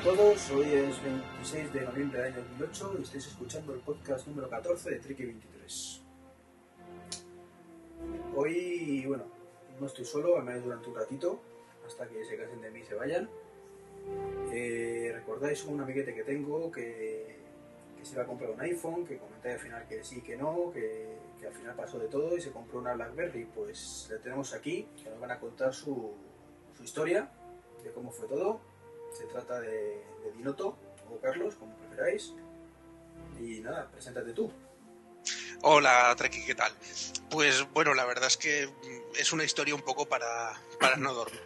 a todos, hoy es 26 de noviembre del año 2008 y estáis escuchando el podcast número 14 de Tricky 23. Hoy, bueno, no estoy solo, al menos durante un ratito, hasta que se cansen de mí y se vayan. Eh, Recordáis un amiguete que tengo que, que se iba a comprar un iPhone, que comenté al final que sí, que no, que, que al final pasó de todo y se compró una BlackBerry. Pues le tenemos aquí, que nos van a contar su, su historia, de cómo fue todo. Se trata de, de Dinoto o Carlos, como preferáis. Y nada, preséntate tú. Hola, Treki, ¿qué tal? Pues bueno, la verdad es que mm, es una historia un poco para, para no dormir.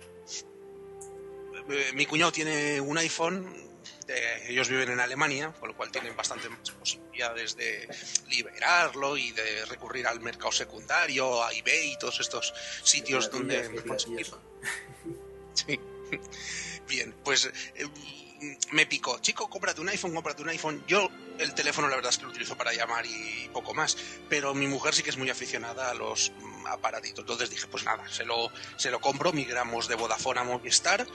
Eh, Mi cuñado tiene un iPhone, eh, ellos viven en Alemania, con lo cual tienen bastante más posibilidades de liberarlo y de recurrir al mercado secundario, a eBay y todos estos sitios donde. Sí. Bien, pues eh, me picó. Chico, cómprate un iPhone, cómprate un iPhone. Yo el teléfono la verdad es que lo utilizo para llamar y poco más. Pero mi mujer sí que es muy aficionada a los mm, aparatitos. Entonces dije, pues nada, se lo, se lo compro, migramos de Vodafone a Movistar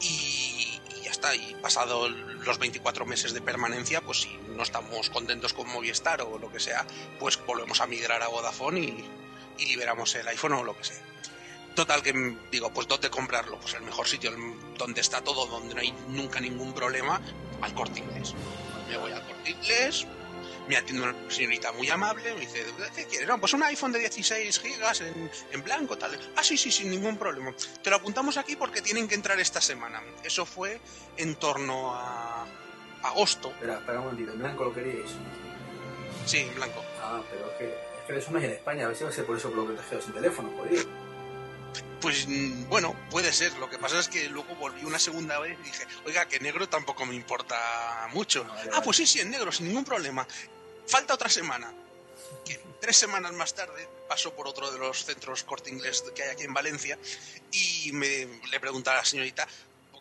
y, ya está. Y pasado los 24 meses de permanencia, pues si no estamos contentos con Movistar o lo que sea, pues volvemos a migrar a Vodafone y liberamos el iPhone o lo que sea. Total, que digo, pues ¿dónde comprarlo? Pues el mejor sitio, donde está todo, donde no hay nunca ningún problema, al corte inglés. Me voy al corte inglés, me atiende una señorita muy amable, me dice, ¿qué quieres? No, pues un iPhone de 16 gigas en, en blanco, tal. Ah, sí, sí, sin ningún problema. Te lo apuntamos aquí porque tienen que entrar esta semana. Eso fue en torno a agosto. Espera, espera un momentito, en blanco lo queríais. Sí, en blanco. Ah, pero es que, es que eres una en España, a ver si va a ser por eso por lo que te has quedado sin teléfono, jodido. Pues mm, bueno, puede ser. Lo que pasa es que luego volví una segunda vez y dije, oiga, que negro tampoco me importa mucho. Ah, vale, Ah, vale. pues sí, sí, en negro, sin ningún problema. Falta otra semana. Que tres semanas más tarde pasó por otro de los centros corte inglés que hay aquí en Valencia y me, le pregunta a la señorita,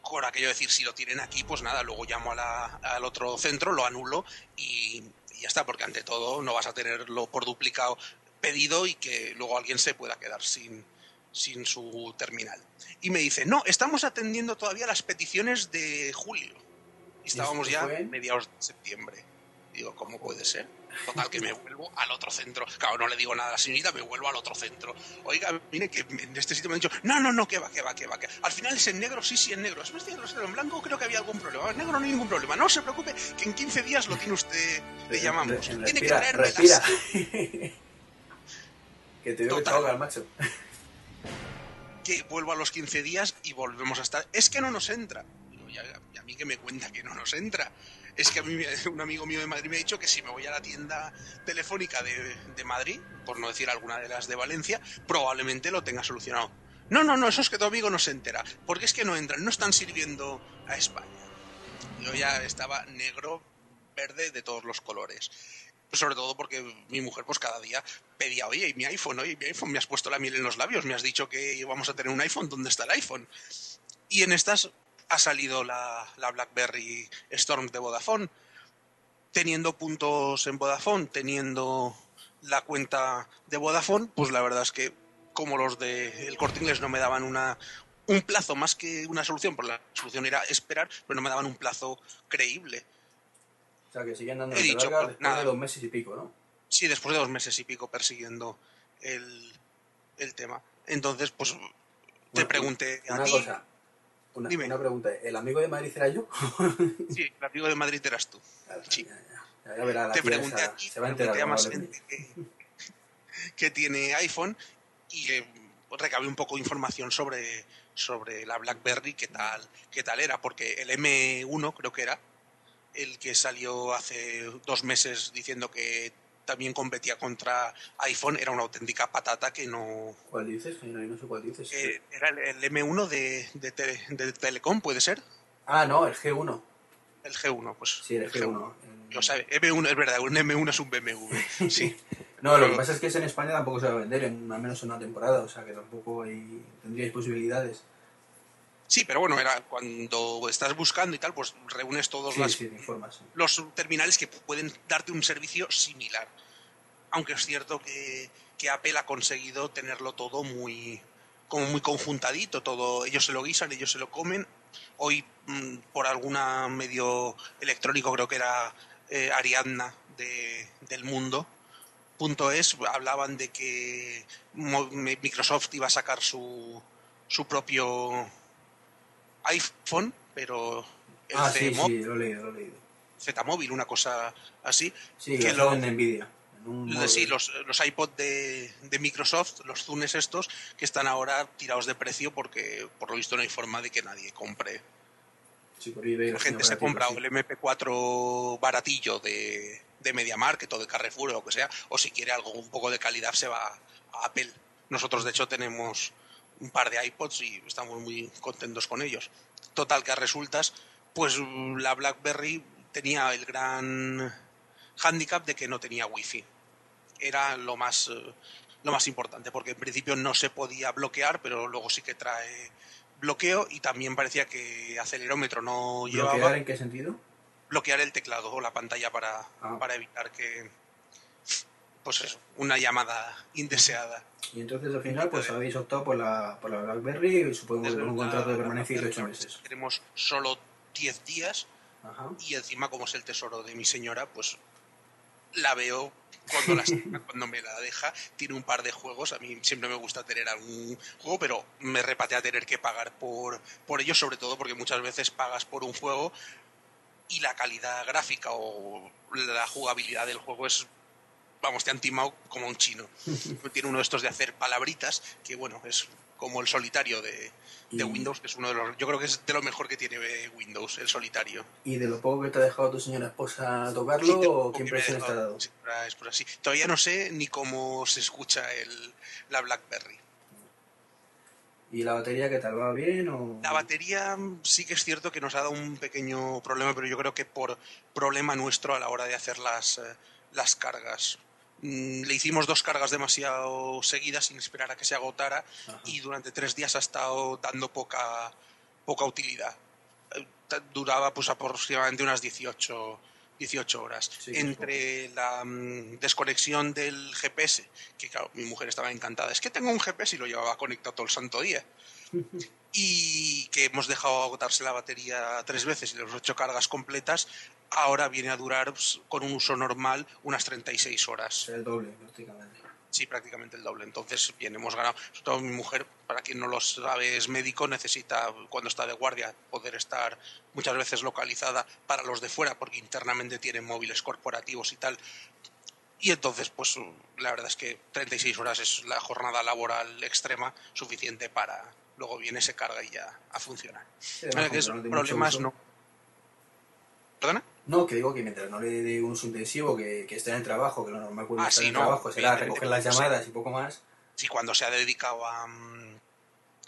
por aquello de decir, si lo tienen aquí, pues nada, luego llamo a la- al otro centro, lo anulo y, y ya está, porque ante todo no vas a tenerlo por duplicado pedido y que luego alguien se pueda quedar sin, sin su terminal. Y me dice, no, estamos atendiendo todavía las peticiones de julio. Y estábamos ya fue? en mediados de septiembre. Digo, ¿cómo puede ser? Total, que me vuelvo al otro centro. Claro, no le digo nada a la señorita, me vuelvo al otro centro. Oiga, mire que en este sitio me han dicho, no, no, no, que va, que va, que va. Que... Al final es en negro, sí, sí, en negro. Es es negro. En blanco creo que había algún problema. En negro no hay ningún problema. No se preocupe, que en 15 días lo tiene usted, le llamamos. Re- Tiene que respira, traerme respira. las- que te veo que ahogas, macho. Que vuelvo a los 15 días y volvemos a estar. Es que no nos entra. Digo, "Ya- y a mí que me cuenta que no nos entra. Es que a mí un amigo mío de Madrid me ha dicho que si me voy a la tienda telefónica de, de Madrid, por no decir alguna de las de Valencia, probablemente lo tenga solucionado. No, no, no, eso es que tu amigo no se entera. Porque es que no entran, no están sirviendo a España. Yo ya estaba negro, verde, de todos los colores. Sobre todo porque mi mujer, pues cada día pedía, oye, y mi iPhone, oye, mi iPhone, me has puesto la miel en los labios, me has dicho que íbamos a tener un iPhone, ¿dónde está el iPhone? Y en estas ha salido la, la BlackBerry Storm de Vodafone, teniendo puntos en Vodafone, teniendo la cuenta de Vodafone, pues la verdad es que como los de el Corte Inglés no me daban una un plazo más que una solución, porque la solución era esperar, pero no me daban un plazo creíble. Sea, que siguen dando dicho, larga pues, después nada. de dos meses y pico, ¿no? Sí, después de dos meses y pico persiguiendo el, el tema. Entonces, pues te Bueno, pregunté a Una ti. cosa, una, Dime. una pregunta. ¿El amigo de Madrid era yo? Sí, el amigo de Madrid eras tú. Sí. Ya, ya, ya, ya verá la te pregunté esa, se va a pregunté enterar a más gente que, que tiene iPhone y eh, recabé un poco de información sobre, sobre la BlackBerry, qué tal, qué tal era, porque el M1 creo que era el que salió hace dos meses diciendo que también competía contra iPhone, era una auténtica patata que no... ¿Cuál dices? No, no sé cuál dices. eh, era el, el M1 de, de, Tele- de Telecom, ¿puede ser? Ah, no, el G1. El G1, pues. Sí, el G1. Lo sabe. M1 es verdad, un M1 es un BMW. Sí. No, lo que pasa es que ese en España tampoco se va a vender, en, al menos en una temporada, o sea que tampoco hay, tendríais posibilidades. Sí, pero bueno, era cuando estás buscando y tal, pues reúnes todos Sí, las- sí, te informas. sí. los terminales que pueden darte un servicio similar. Aunque es cierto que, que Apple ha conseguido tenerlo todo muy, como muy conjuntadito, todo, ellos se lo guisan, ellos se lo comen. Hoy, mm, por alguna medio electrónico, creo que era eh, Ariadna de, del mundo, punto es, hablaban de que Microsoft iba a sacar su, su propio iPhone, pero el ah, sí, sí, lo he leído, lo he leído. Z móvil, una cosa así. Sí, que lo en Nvidia. Sí, los, los iPod de, de, Microsoft, los Zunes estos, que están ahora tirados de precio porque por lo visto no hay forma de que nadie compre. Sí, por La gente se compra el MP4 baratillo de, de MediaMarkt o de Carrefour o lo que sea, o si quiere algo un poco de calidad se va a Apple. Nosotros de hecho tenemos un par de iPods y estamos muy contentos con ellos. Total que a resultas, pues la BlackBerry tenía el gran handicap de que no tenía wifi. Era lo más, eh, lo más importante, porque en principio no se podía bloquear, pero luego sí que trae bloqueo y también parecía que acelerómetro no llevaba. ¿Bloquear en qué sentido? Bloquear el teclado o la pantalla para, ah. para evitar que, pues eso, una llamada indeseada. Y entonces al final pues habéis optado por la, por la BlackBerry y supongo que con un contrato de permanencia de 8 meses. Tenemos solo 10 días y encima como es el tesoro de mi señora, pues la veo cuando, cuando me la deja. Tiene un par de juegos, a mí siempre me gusta tener algún juego, pero me repatea tener que pagar por, por ello, sobre todo porque muchas veces pagas por un juego y la calidad gráfica o la jugabilidad del juego es vamos, te han timado como un chino. Tiene uno de estos de hacer palabritas, que bueno, es como el solitario de, Windows, que es uno de los. Yo creo que es de lo mejor que tiene Windows, el solitario. ¿Y de lo poco que te ha dejado tu señora esposa tocarlo o qué impresión te ha dado? es por así. Todavía no sé ni cómo se escucha el, la Blackberry. ¿Y la batería qué tal? ¿Va bien? O... La batería sí que es cierto que nos ha dado un pequeño problema, pero yo creo que por problema nuestro a la hora de hacer las, eh, las cargas. Mm, le hicimos dos cargas demasiado seguidas sin esperar a que se agotara y durante tres días ha estado dando poca, poca utilidad. Eh, duraba pues aproximadamente unas 18, 18 horas. Entre la mm, desconexión del GPS, que claro, mi mujer estaba encantada, es que tengo un GPS y lo llevaba conectado todo el santo día. y que hemos dejado agotarse la batería tres veces y hemos hecho cargas completas, ahora viene a durar pues, con un uso normal unas 36 horas. El doble, prácticamente. Sí, prácticamente el doble. Entonces, bien, hemos ganado. Sobre todo mi mujer, para quien no lo sabe, es médico, necesita, cuando está de guardia, poder estar muchas veces localizada para los de fuera, porque internamente tienen móviles corporativos y tal. Y entonces, pues la verdad es que 36 horas es la jornada laboral extrema suficiente para luego viene, se carga y ya a funcionar. problemas no. ¿Perdona? No, que digo que mientras no le dé un uso intensivo, que, que esté en el trabajo, que lo normal cuando ah, está en el trabajo será recoger las llamadas y poco más. Sí, cuando se ha dedicado a,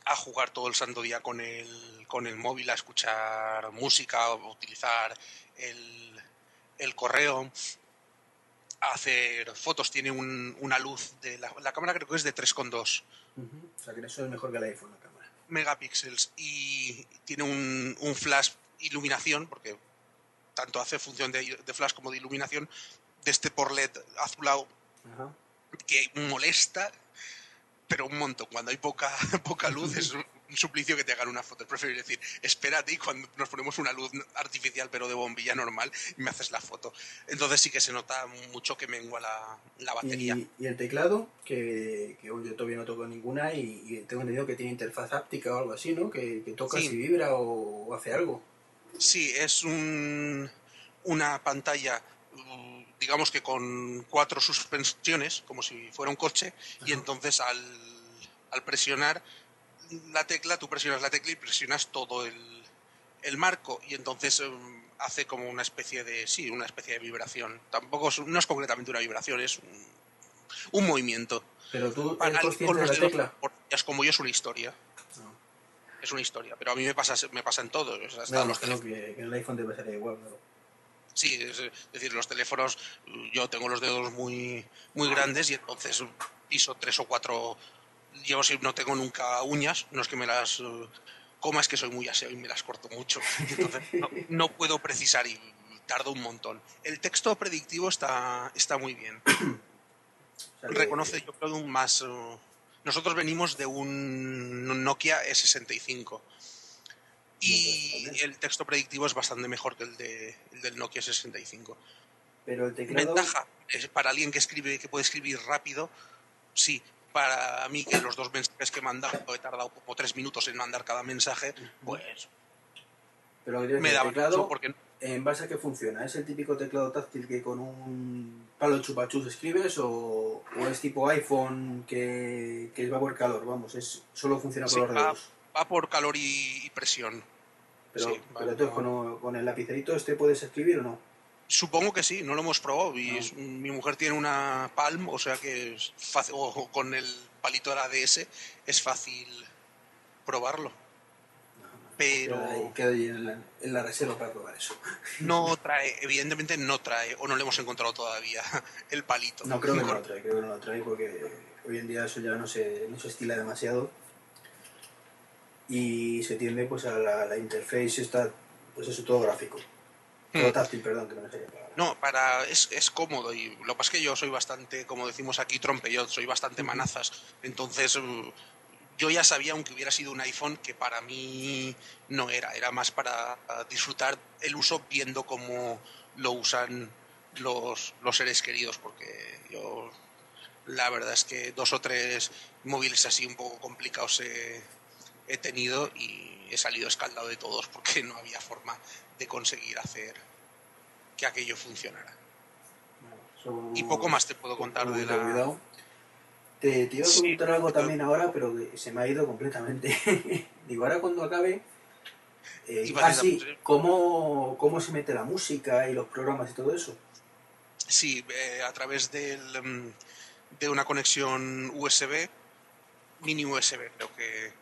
a jugar todo el santo día con el, con el móvil, a escuchar música, a utilizar el, el correo, a hacer fotos, tiene un, una luz de la, la, cámara creo que es de 3,2. O sea que eso es mejor que el iPhone la cámara. Megapíxeles y tiene un, un flash iluminación, porque tanto hace función de, flash como de iluminación, de este por LED azulado que molesta, pero un montón. Cuando hay poca, poca luz es un suplicio que te hagan una foto. Prefiero decir, espérate y cuando nos ponemos una luz artificial pero de bombilla normal y me haces la foto. Entonces sí que se nota mucho que mengua la, la batería. ¿Y, el teclado, que, que, yo todavía no toco ninguna y, tengo entendido que tiene interfaz áptica o algo así, ¿no? Que, que toca si vibra o hace algo. Sí, es un, una pantalla, mm, digamos que con cuatro suspensiones, como si fuera un coche, y entonces al, al, presionar la tecla, tú presionas la tecla y presionas todo el, el marco, y entonces mm, hace como una especie de, sí, una especie de vibración. Tampoco es, no es concretamente una vibración, es un, un movimiento. Pero tú eres consciente de la tecla. Es como yo es una historia es una historia. Pero a mí me pasa, me pasa en todo. los creo que, en el iPhone debe ser igual, Sí, es, decir, los teléfonos, yo tengo los dedos muy, muy grandes y entonces piso tres o cuatro. Yo no tengo nunca uñas, no es que me las coma, es que soy muy aseo y me las corto mucho. Entonces no, puedo precisar y tardo un montón. El texto predictivo está, está muy bien. Reconoce, yo creo, más, Nosotros venimos de un Nokia E65 y el texto predictivo es bastante mejor que el, de, el del Nokia 65. Pero el teclado... Ventaja, es para alguien que escribe, que puede escribir rápido, sí. Para mí, que los dos mensajes que he mandado, he tardado como tres minutos en mandar cada mensaje, pues Pero me da teclado, porque ¿en base a qué funciona? ¿Es el típico teclado táctil que con un palo chupachus escribes o, o es tipo iPhone que, que va por calor? Vamos, es solo funciona por Sí, los dedos. va por calor y, y presión. Pero, sí, pero con, con el lapicerito este puedes escribir o no? Supongo que sí, no lo hemos probado. Y No. es- mi mujer tiene una Palm, o sea que es fácil, o, o con el palito de la DS es fácil probarlo. Pero Queda ahí, queda ahí en, la, en la reserva para probar eso. no trae, evidentemente no trae, o no le hemos encontrado todavía el palito. No, creo que no lo trae, creo que no lo trae porque hoy en día eso ya no se, no se estila demasiado y se tiende pues a la, la interface está pues eso todo gráfico todo Hmm. táctil perdón que no me salía palabra No, para es, es cómodo y lo que pasa es que yo soy bastante, como decimos aquí, trompeyot, soy bastante manazas. Entonces mm, yo ya sabía, aunque hubiera sido un iPhone, que para mí no era, era más para disfrutar el uso viendo cómo lo usan los, los seres queridos, porque yo la verdad es que dos o tres móviles así un poco complicados he, he tenido y he salido escaldado de todos porque no había forma de conseguir hacer que aquello funcionara. Son- Y poco más te puedo contar con de la... te, te iba a preguntar algo también ahora pero se me ha ido completamente digo ahora cuando acabe eh, ah, sí, ¿cómo, cómo se mete la música y los programas y todo eso Sí, eh, a través del, mm, de una conexión USB, mini USB, creo que es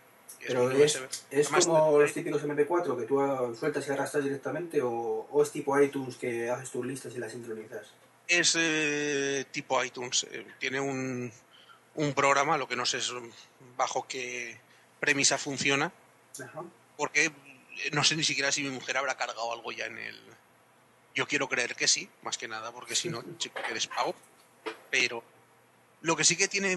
Pero es, USB. es Además, como los típicos MP4 que tú ah, sueltas y arrastras directamente o, o es tipo iTunes que haces tus listas y las sincronizas. Es eh, tipo iTunes, eh, tiene un, un programa, lo que no sé es bajo qué premisa funciona, Ajá. porque no sé ni siquiera si mi mujer habrá cargado algo ya en el... Yo quiero creer que sí, más que nada, porque si no, chico, que despago. Pero lo que sí que tiene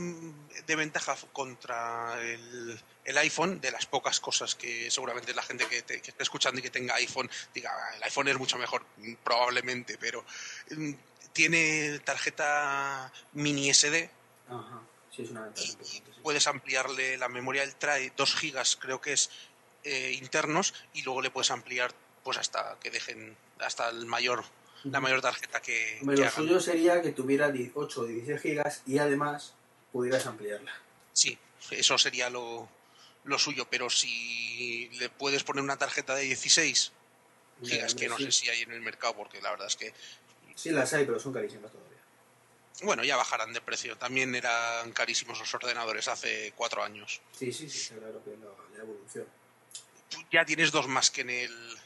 de ventaja contra el, el iPhone, de las pocas cosas que seguramente la gente que, te, que esté escuchando y que tenga iPhone diga, "Ah, el iPhone es mucho mejor, mm, probablemente, pero mm, tiene tarjeta mini SD Ajá. Sí, es una ventaja importante. sí. puedes ampliarle la memoria, él trae 2 gigas, creo que es eh, internos, y luego le puedes ampliar pues hasta que dejen hasta el mayor la mayor tarjeta que, lo suyo sería que tuviera 18 o 16 gigas y además pudieras ampliarla. Sí, eso sería lo, lo suyo, pero si le puedes poner una tarjeta de 16 Ya, gigas, que no sí. sé si hay en el mercado, porque la verdad es que, Sí las hay, pero son carísimas todavía. Bueno, ya bajarán de precio. También eran carísimos los ordenadores hace cuatro años. Sí, sí, sí, claro que la, la evolución. Tú ya tienes dos más que en el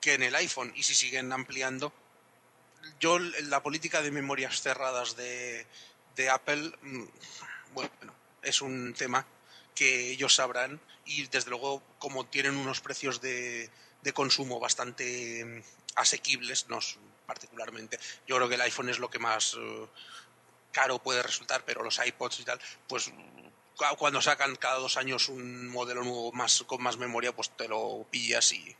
que en el iPhone y si siguen ampliando yo la política de memorias cerradas de, de Apple mm, bueno es un tema que ellos sabrán y desde luego como tienen unos precios de, de consumo bastante mm, asequibles nos particularmente yo creo que el iPhone es lo que más eh, caro puede resultar pero los iPods y tal pues cu- cuando sacan cada dos años un modelo nuevo más con más memoria pues te lo pillas y,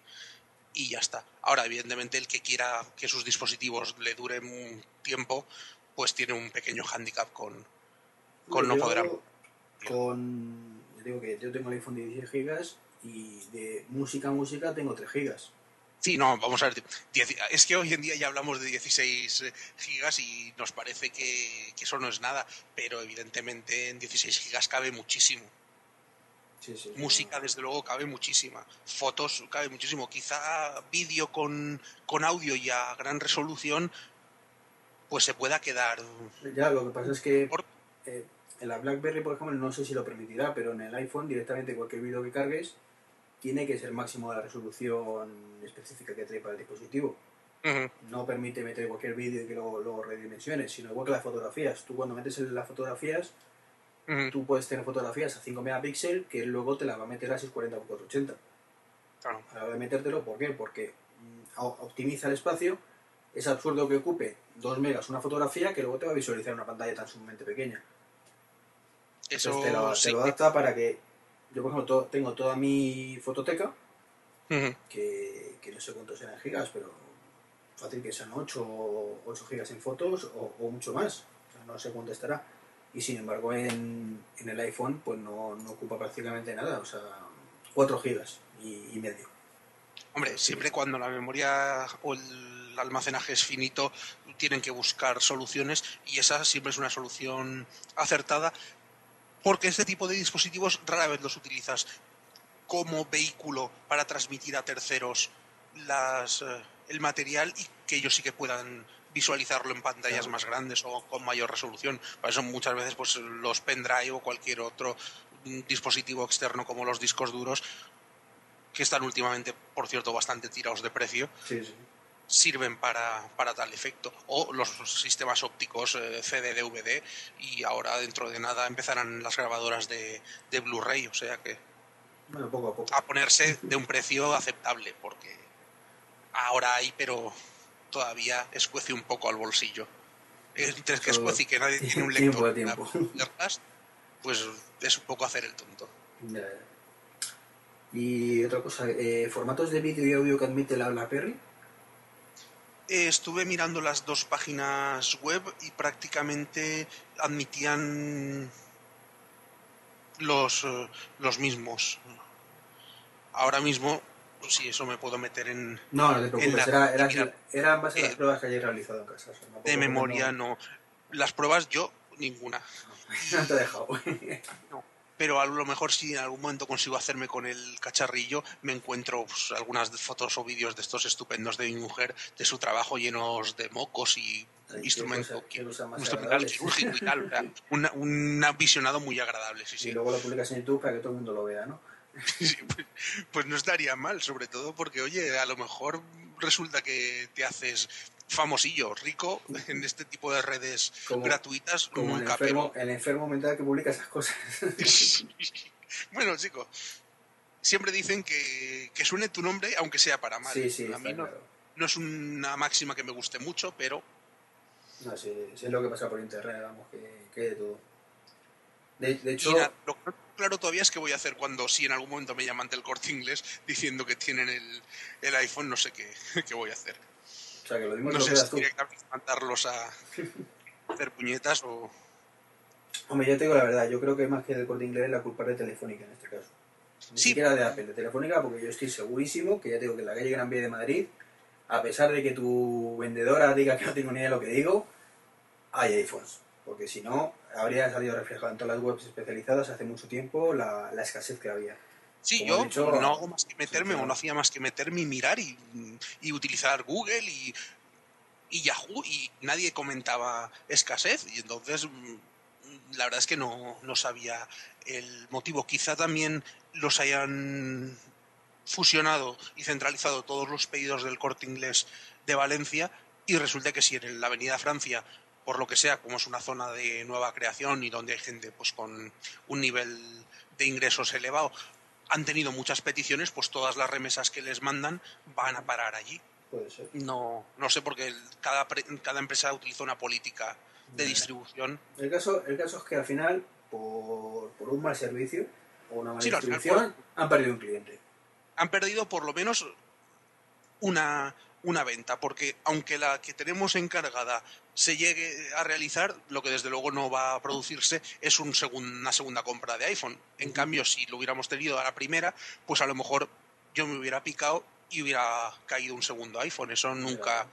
y ya está. Ahora, evidentemente, el que quiera que sus dispositivos le duren un tiempo, pues tiene un pequeño hándicap con, con no poder. Con. yo Digo que yo tengo el iPhone de 16 gigas y de música a música tengo 3 gigas. Sí, no, vamos a ver. Es que hoy en día ya hablamos de 16 gigas y nos parece que, que eso no es nada, pero evidentemente en 16 gigas cabe muchísimo. Sí, sí, sí. Música, desde luego, cabe muchísima. Fotos, cabe muchísimo. Quizá vídeo con, con audio y a gran resolución, pues se pueda quedar. Ya, lo que pasa es que eh, en la BlackBerry, por ejemplo, no sé si lo permitirá, pero en el iPhone directamente cualquier vídeo que cargues tiene que ser máximo la resolución específica que trae para el dispositivo. Ujú, No permite meter cualquier vídeo y que luego, luego redimensiones, sino igual que las fotografías. Tú cuando metes las fotografías, ujú, tú puedes tener fotografías a 5 megapíxeles que luego te las va a meter a 640 por 480. claro. A la hora de metértelo, ¿por qué? Porque mm, optimiza el espacio. Es absurdo que ocupe 2 megas una fotografía que luego te va a visualizar una pantalla tan sumamente pequeña. Eso Entonces te lo, te sí. lo adapta para que. Yo, por ejemplo, to- tengo toda mi fototeca, que, que no sé cuántos eran gigas, pero fácil que sean 8, o 8 gigas en fotos o, o mucho más. O sea, no sé cuánto estará. Y sin embargo, en, en el iPhone, pues no, no ocupa prácticamente nada. O sea, 4 gigas y, y medio. Hombre, siempre cuando la memoria o el almacenaje es finito, tienen que buscar soluciones y esa siempre es una solución acertada porque este tipo de dispositivos rara vez los utilizas como vehículo para transmitir a terceros las, eh, el material y que ellos sí que puedan visualizarlo en pantallas Claro. más grandes o con mayor resolución. Para eso muchas veces pues los pendrive o cualquier otro mm, dispositivo externo como los discos duros que están últimamente, por cierto, bastante tirados de precio, Sí, sí. Sirven para, para tal efecto. O los sistemas ópticos eh, CD-DVD y ahora dentro de nada empezarán las grabadoras de, de Blu-ray, o sea que Bueno, poco a poco. a ponerse de un precio aceptable, porque ahora hay, pero todavía escuece un poco al bolsillo. Entre que Todo- escuece y que nadie tiene un tiempo lector de para tiempo. ponerlas, pues es un poco hacer el tonto. Ya, ya. Y otra cosa, eh, formatos de vídeo y audio que admite la BlackBerry. Eh, Estuve mirando las dos páginas web y prácticamente admitían los, eh, los mismos. Ahora mismo, pues sí, eso me puedo meter en No, no te preocupes, la- era, era, era en base a las eh, pruebas que hayáis realizado en casa. o sea, tampoco- de memoria, No, no. Las pruebas yo, ninguna. no te he dejado. Pero a lo mejor si en algún momento consigo hacerme con el cacharrillo, me encuentro pues, algunas fotos o vídeos de estos estupendos de mi mujer, de su trabajo llenos de mocos y instrumento, cosa- más instrumental quirúrgico y tal. o sea, una- un visionado muy agradable, sí, Y sí. luego lo publicas en YouTube para que todo el mundo lo vea, ¿no? Sí, pues, pues no estaría mal, sobre todo porque, oye, a lo mejor resulta que te haces famosillo, rico en este tipo de redes Como- gratuitas, Como el nunca, enfermo, el enfermo mental que publica esas cosas. bueno, chico, siempre dicen que, que suene tu nombre aunque sea para mal. sí, sí, a mí no, claro. no es una máxima que me guste mucho, pero No, sí, sí es lo que pasa por internet, vamos, que, que de todo. De, de hecho, lo que claro todavía es qué voy a hacer cuando si en algún momento me llaman del corte inglés diciendo que tienen el, el iPhone, no sé qué, qué voy a hacer. O sea, que lo mismo No sé si tú. directamente mandarlos a hacer puñetas o... Hombre, yo te digo la verdad, yo creo que más que del corte inglés la culpa es de Telefónica en este caso. Ni Sí. siquiera de Apple, de Telefónica, porque yo estoy segurísimo que ya te digo que en la calle Gran Vía de Madrid, a pesar de que tu vendedora diga que no tengo ni idea de lo que digo, hay iPhones. Porque si no, habría salido reflejado en todas las webs especializadas hace mucho tiempo la, la escasez que había. Sí, Como yo dicho, no hago más que meterme sí, o no hacía más que meterme y mirar y, y utilizar Google y, y Yahoo y nadie comentaba escasez y entonces mm, la verdad es que no, no sabía el motivo. Quizá también los hayan fusionado y centralizado todos los pedidos del corte inglés de Valencia y resulta que si en la Avenida Francia, por lo que sea, como es una zona de nueva creación y donde hay gente pues con un nivel de ingresos elevado, han tenido muchas peticiones, pues todas las remesas que les mandan van a parar allí. Puede ser. No, no sé porque cada, cada empresa utiliza una política de distribución. El caso, el caso es que al final, por, por un mal servicio o una mala Sí, final distribución, han perdido un cliente. Han perdido por lo menos una, una venta, porque aunque la que tenemos encargada se llegue a realizar, lo que desde luego no va a producirse es un segun- una segunda compra de iPhone. En cambio, si lo hubiéramos tenido a la primera, pues a lo mejor yo me hubiera picado y hubiera caído un segundo iPhone. Eso nunca,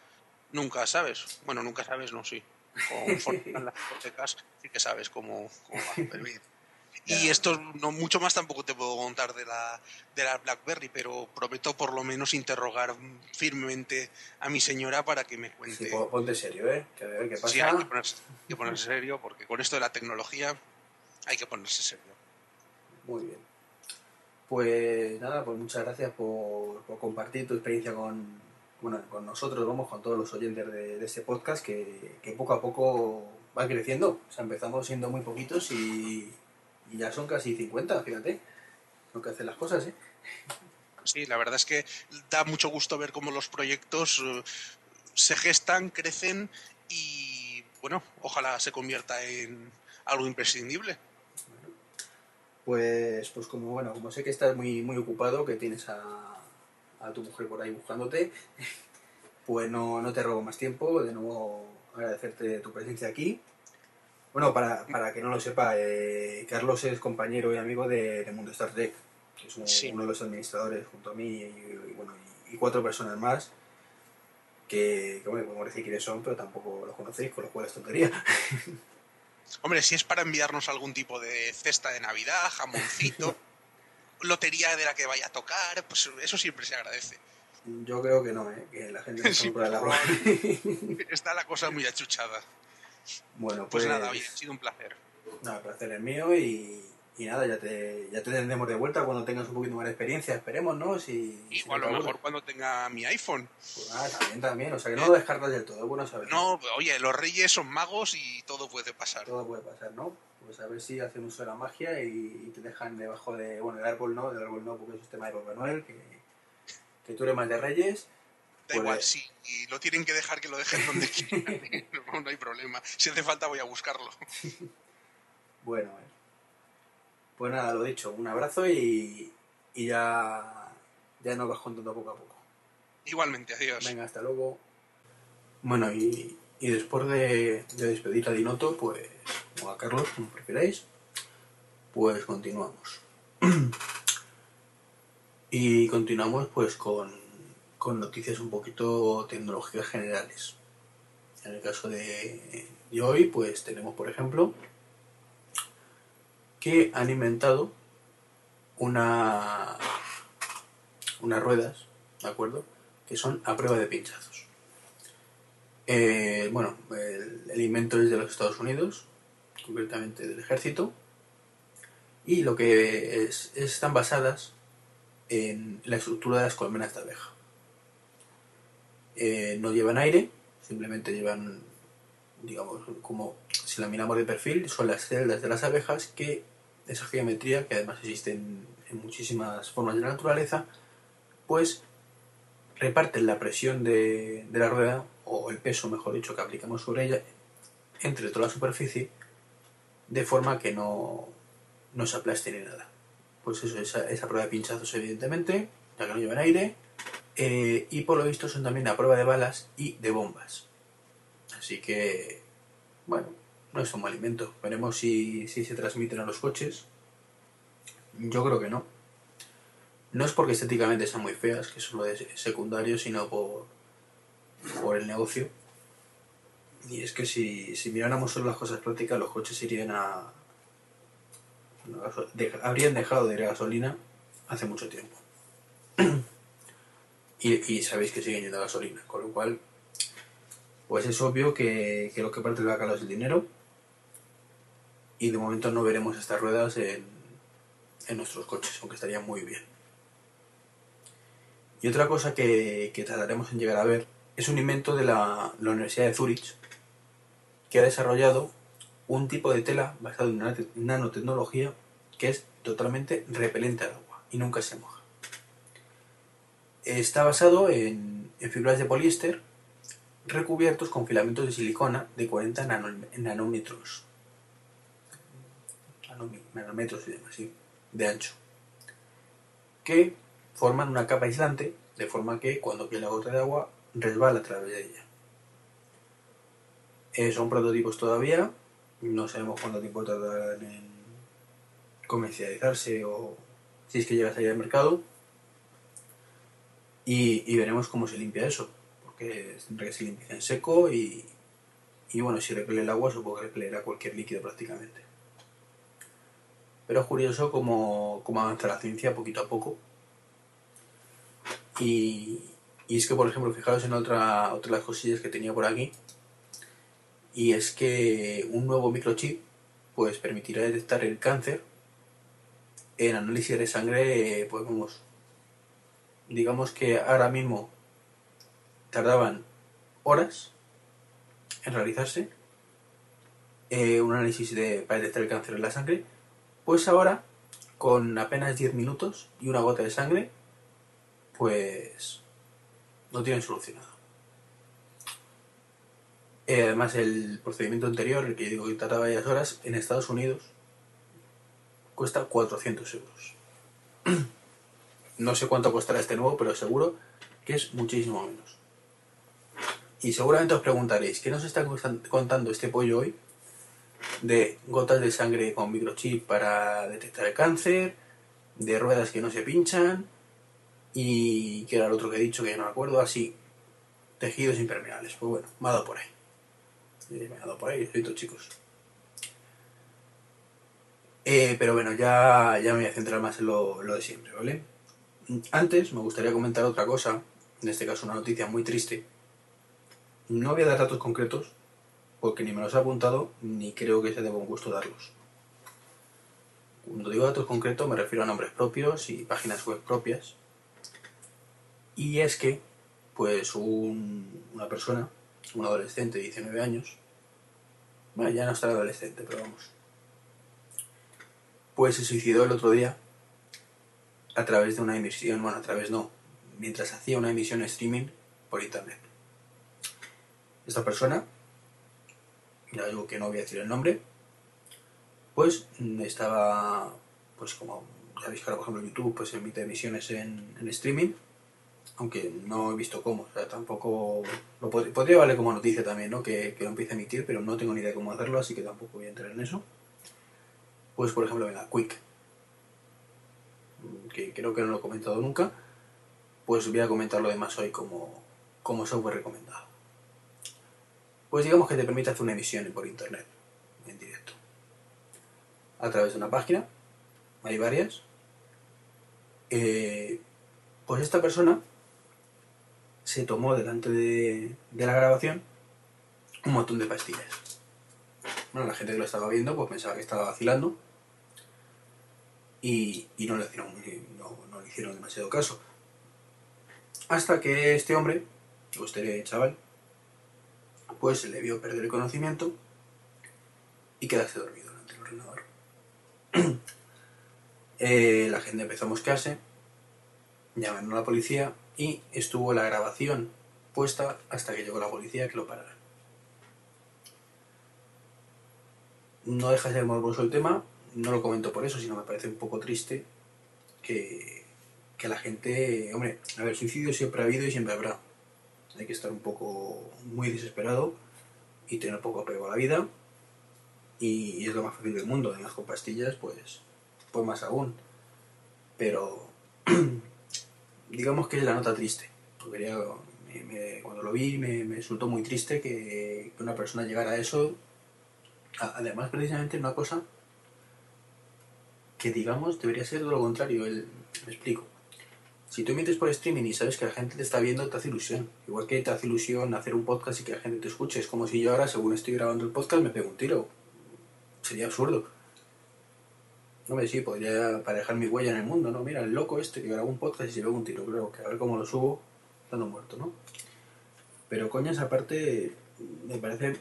nunca sabes. Bueno, nunca sabes, no, sí. Con las hipotecas sí que sabes cómo, cómo va. Bien. Y esto, no mucho más tampoco te puedo contar de la, de la BlackBerry, pero prometo por lo menos interrogar firmemente a mi señora para que me Sí, cuente. po- ponte serio, ¿eh? Que a ver qué pasa. Sí, hay que ponerse, hay que ponerse serio, porque con esto de la tecnología hay que ponerse serio. Muy bien. Pues nada, pues muchas gracias por, por compartir tu experiencia con, bueno, con nosotros, vamos, con todos los oyentes de, de este podcast que, que poco a poco va creciendo. O sea, empezamos siendo muy poquitos y, y ya son casi 50, fíjate. Lo que hacen las cosas, ¿eh? Sí, la verdad es que da mucho gusto ver cómo los proyectos eh, se gestan, crecen y, bueno, ojalá se convierta en algo imprescindible. Pues, pues como bueno, como sé que estás muy, muy ocupado, que tienes a, a tu mujer por ahí buscándote, pues no, no te robo más tiempo. De nuevo agradecerte tu presencia aquí. Bueno, para, para que no lo sepa, eh, Carlos es compañero y amigo de, de Mundo Star Trek, que es un- Sí. uno de los administradores junto a mí y, y, bueno, y, cuatro personas más que, que bueno, podemos decir quiénes son, pero tampoco los conocéis, con lo cual es tontería. Hombre, si es para enviarnos algún tipo de cesta de Navidad, jamoncito, lotería de la que vaya a tocar, pues eso siempre se agradece. Yo creo que no, ¿eh? que la gente no Sí, compra la. Está la cosa muy achuchada. Bueno, Pues pues, nada, oye, ha sido un placer. nada, el placer es mío y, y nada, ya te, ya te tendremos de vuelta cuando tengas un poquito más de experiencia, esperemos, ¿no? Si, si Igual no a lo mejor cuando tenga mi iPhone. Pues nada, también, también, o sea que no lo descartas del todo, bueno saberlo. No, oye, los reyes son magos y todo puede pasar. Todo puede pasar, ¿no? Pues a ver si hacen uso de la magia y, y te dejan debajo de, bueno, el árbol no, del árbol no, porque es tema de Papá Noel, que, que tú eres más de Reyes. Da Pues- igual, sí, y lo tienen que dejar que lo dejen donde quieran. No, no hay problema. Si hace falta voy a buscarlo. Bueno, pues nada, lo dicho, un abrazo y, y ya, ya nos vas contando poco a poco. Igualmente, adiós. Venga, hasta luego. Bueno, y, y después de, de despedir a Dinoto, pues, o a Carlos, como preferáis, pues continuamos. y continuamos pues con, con noticias un poquito tecnológicas generales. En el caso de, hoy, pues tenemos, por ejemplo, que han inventado una unas ruedas, ¿de acuerdo? Que son a prueba de pinchazos. Eh, bueno, el, el invento es de los Estados Unidos, concretamente del ejército, y lo que es, están basadas en la estructura de las colmenas de abeja. Eh, no llevan aire, simplemente llevan, digamos, como si la miramos de perfil, son las celdas de las abejas que esa geometría, que además existen en muchísimas formas de la naturaleza, pues reparten la presión de, de la rueda, o el peso, mejor dicho, que aplicamos sobre ella, entre toda la superficie, de forma que no, no se aplaste ni nada. Pues eso, esa, esa prueba de pinchazos, evidentemente, ya que no llevan aire, eh, y por lo visto son también a prueba de balas y de bombas. Así que, bueno, no es un mal invento. Veremos si, si se transmiten a los coches. Yo creo que no. No es porque estéticamente sean muy feas, que eso es secundario, sino por, por el negocio. Y es que si, si miráramos solo las cosas prácticas, los coches irían a... de- habrían dejado de ir a gasolina hace mucho tiempo. y, sabéis que siguen yendo a gasolina, con lo cual, pues es obvio que, que lo que parte del bacalao es el dinero. Y de momento no veremos estas ruedas en, en nuestros coches, aunque estaría muy bien. Y otra cosa que, que tardaremos en llegar a ver es un invento de la, la Universidad de Zurich que ha desarrollado un tipo de tela basado en nano- nanotecnología que es totalmente repelente al agua y nunca se moja. Está basado en, fibras de poliéster recubiertos con filamentos de silicona de 40 nano- nanómetros. Nanómetros y demás, sí, de ancho. Que forman una capa aislante de forma que cuando cae la gota de agua resbala a través de ella. Eh, son prototipos todavía, no sabemos cuánto tiempo tardarán en comercializarse o si es que llega a salir al mercado. Y, y veremos cómo se limpia eso, porque tendrá que ser limpia en seco y, y bueno, si repele el agua supongo que repeleerá cualquier líquido prácticamente. Pero es curioso cómo, cómo avanza la ciencia poquito a poco. Y, y es que, por ejemplo, fijaros en otra, otra de las cosillas que tenía por aquí. Y es que un nuevo microchip pues permitirá detectar el cáncer en análisis de sangre, pues vamos, digamos que ahora mismo tardaban horas en realizarse eh, un análisis de, para detectar el cáncer en la sangre, pues ahora con apenas 10 minutos y una gota de sangre, pues lo tienen solucionado. Eh, además, el procedimiento anterior, el que digo que tardaba varias horas, en Estados Unidos, cuesta 400 euros. No sé cuánto costará este nuevo, pero seguro que es muchísimo menos. Y seguramente os preguntaréis, ¿qué nos está contando este pollo hoy? De gotas de sangre con microchip para detectar el cáncer, de ruedas que no se pinchan y que era el otro que he dicho que ya no me acuerdo, así, tejidos impermeables. Pues bueno, me ha dado por ahí. Me ha dado por ahí, estos chicos. Eh, pero bueno, ya, ya me voy a centrar más en lo de siempre, ¿vale? Antes me gustaría comentar otra cosa, en este caso una noticia muy triste. No voy a dar datos concretos, porque ni me los he apuntado, ni creo que sea de buen gusto darlos. Cuando digo datos concretos me refiero a nombres propios y páginas web propias. Y es que, pues una persona, un adolescente de 19 años, bueno, ya no está adolescente, pero vamos, pues se suicidó el otro día a través de una emisión, bueno, a través no, mientras hacía una emisión streaming por internet. Esta persona, ya que no voy a decir el nombre, pues estaba, pues como ya veis que ahora por ejemplo YouTube pues emite emisiones en, streaming, aunque no he visto cómo, o sea, tampoco, lo podría valer como noticia también, ¿no? Que, que lo empiece a emitir, pero no tengo ni idea de cómo hacerlo, así que tampoco voy a entrar en eso. Pues por ejemplo, venga, Quick, que creo que no lo he comentado nunca, pues voy a comentar lo demás hoy como, como software recomendado. Pues digamos que te permite hacer una emisión por internet, en directo, a través de una página, hay varias. Eh, pues esta persona se tomó delante de, de la grabación un montón de pastillas. Bueno, la gente que lo estaba viendo pues pensaba que estaba vacilando y, no, le hicieron, no, le hicieron demasiado caso. Hasta que este hombre, este chaval, pues le vio perder el conocimiento y quedarse dormido delante del ordenador. Eh, la gente empezó a mosquearse, llamaron a la policía y estuvo la grabación puesta hasta que llegó la policía que lo parara. No deja de ser morboso el tema, no lo comento por eso, sino me parece un poco triste que, que la gente, hombre, a ver, suicidio siempre ha habido y siempre habrá. Hay que estar un poco muy desesperado y tener poco apego a la vida. Y, es lo más fácil del mundo, además con pastillas, pues, pues más aún. Pero digamos que es la nota triste. cuando lo vi me, me resultó muy triste que una persona llegara a eso. Además, precisamente una cosa que digamos debería ser lo contrario. El, me explico. Si tú emites por streaming y sabes que la gente te está viendo, te hace ilusión. Igual que te hace ilusión hacer un podcast y que la gente te escuche. Es como si yo ahora, según estoy grabando el podcast, me pego un tiro. Sería absurdo. No me sí, podría para dejar mi huella en el mundo, ¿no? Mira, el loco este que graba un podcast y se pega un tiro. Creo que a ver cómo lo subo, estando muerto, ¿no? Pero coño, esa parte me parece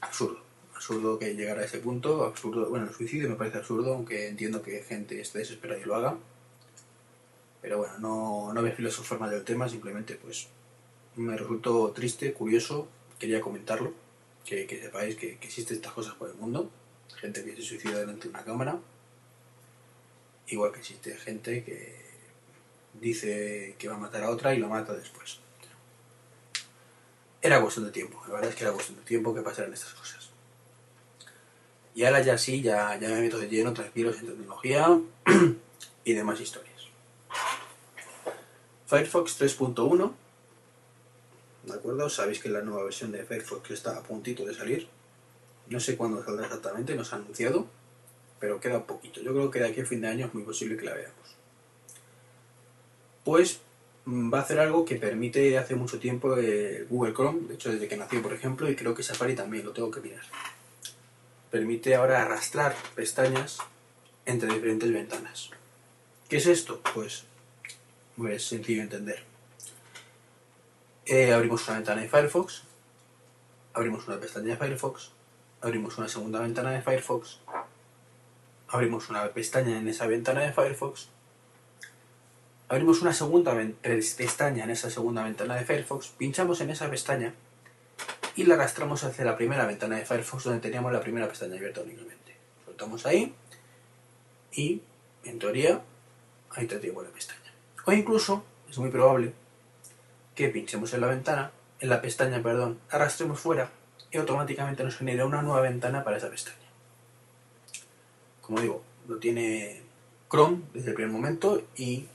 absurdo absurdo que llegara a ese punto, absurdo, bueno, el suicidio me parece absurdo, aunque entiendo que gente esté desesperada y lo haga. Pero bueno, no, no a filosofar más del tema, simplemente pues me resultó triste, curioso, quería comentarlo, que, sepáis que, existen estas cosas por el mundo, gente que se suicida delante de una cámara, igual que existe gente que dice que va a matar a otra y lo mata después. Era cuestión de tiempo, la verdad es que era cuestión de tiempo que pasaran estas cosas. Y ahora ya sí, ya, ya me meto de lleno, tranquilos en tecnología y demás historias. Firefox 3.1, ¿de acuerdo? Sabéis que la nueva versión de Firefox está a puntito de salir. No sé cuándo saldrá exactamente, nos ha anunciado, pero queda poquito. Yo creo que de aquí a fin de año es muy posible que la veamos. Pues mm, va a hacer algo que permite hace mucho tiempo Google Chrome, de hecho desde que nació por ejemplo, y creo que Safari también, lo tengo que mirar permite ahora arrastrar pestañas entre diferentes ventanas. ¿Qué es esto? Pues muy sencillo de entender. Eh, abrimos una ventana de Firefox, abrimos una pestaña de Firefox, abrimos una segunda ventana de Firefox, abrimos una pestaña en esa ventana de Firefox, abrimos una segunda pestaña en esa segunda ventana de Firefox, pinchamos en esa pestaña y la arrastramos hacia la primera ventana de Firefox donde teníamos la primera pestaña abierta únicamente. Soltamos ahí y, en teoría, ahí te tiempo la pestaña. O incluso, es muy probable, que pinchemos en la ventana, en la pestaña, perdón, arrastremos fuera y automáticamente nos genera una nueva ventana para esa pestaña. Como digo, lo tiene Chrome desde el primer momento y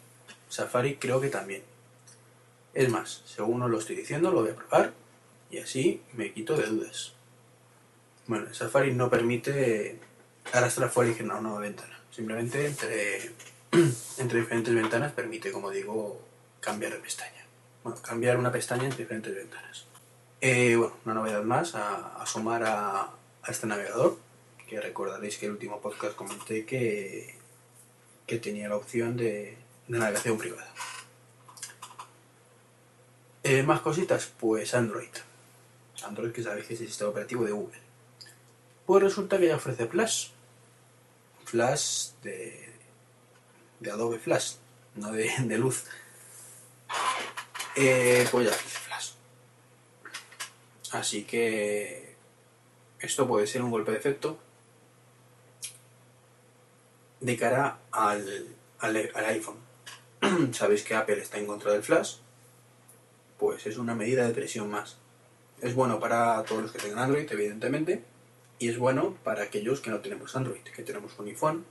Safari creo que también. Es más, según os lo estoy diciendo, lo voy a probar y así me quito de dudas. Bueno, Safari no permite arrastrar fuera y una nueva ventana. Simplemente entre, entre diferentes ventanas permite, como digo, cambiar de pestaña. Bueno, cambiar una pestaña entre diferentes ventanas. Eh, bueno, una novedad más a, sumar a, a, este navegador, que recordaréis que el último podcast comenté que, que tenía la opción de, de navegación privada. Eh, más cositas, pues Android. Android que sabéis que es el sistema operativo de Google. Pues resulta que ya ofrece Flash. Flash de, de Adobe Flash, no de, de luz. Eh, pues ya ofrece Flash. Así que esto puede ser un golpe de efecto de cara al, al, al iPhone. Sabéis que Apple está en contra del Flash, pues es una medida de presión más. Es bueno para todos los que tengan Android, evidentemente, y es bueno para aquellos que no tenemos Android, que tenemos un iPhone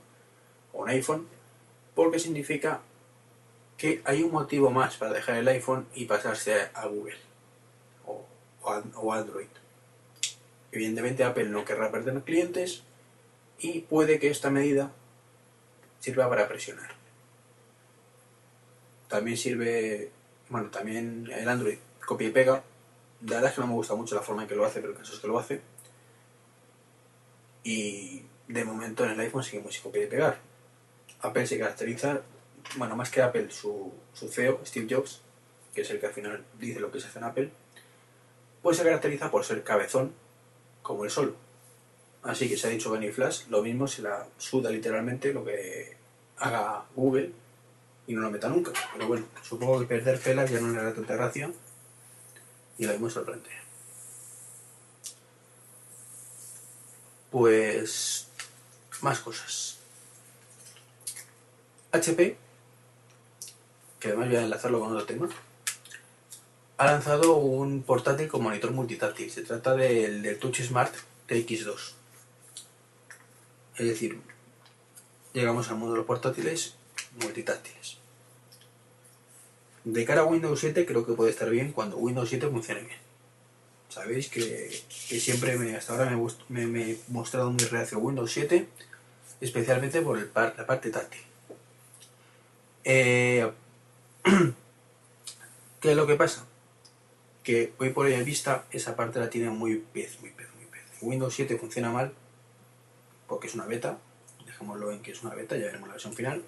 o un iPhone, porque significa que hay un motivo más para dejar el iPhone y pasarse a Google o, o Android. Evidentemente Apple no querrá perder clientes y puede que esta medida sirva para presionar. También sirve, bueno, también el Android copia y pega. La verdad es que no me gusta mucho la forma en que lo hace, pero el caso es que lo hace. Y de momento en el iPhone seguimos sin copiar y pegar. Apple se caracteriza, bueno, más que Apple, su, su CEO, Steve Jobs, que es el que al final dice lo que se hace en Apple, pues se caracteriza por ser cabezón como el sol. Así que se ha dicho Benny Flash, lo mismo se la suda literalmente lo que haga Google y no lo meta nunca. Pero bueno, supongo que perder pelas ya no le da tanta gracia y lo mismo sorprende. Pues más cosas. HP, que además voy a enlazarlo con otro tema, ha lanzado un portátil con monitor multitáctil. Se trata del, del Touch Smart TX2. Es decir, llegamos al mundo de los portátiles multitáctiles. De cara a Windows 7 creo que puede estar bien cuando Windows 7 funcione bien. Sabéis que, que siempre me, hasta ahora me, me, he mostrado muy reacio a Windows 7, especialmente por el par, la parte táctil. Eh, ¿Qué es lo que pasa? Que hoy por hoy en vista esa parte la tiene muy pez, muy pez, muy pez. Windows 7 funciona mal, porque es una beta, dejémoslo en que es una beta, ya veremos la versión final.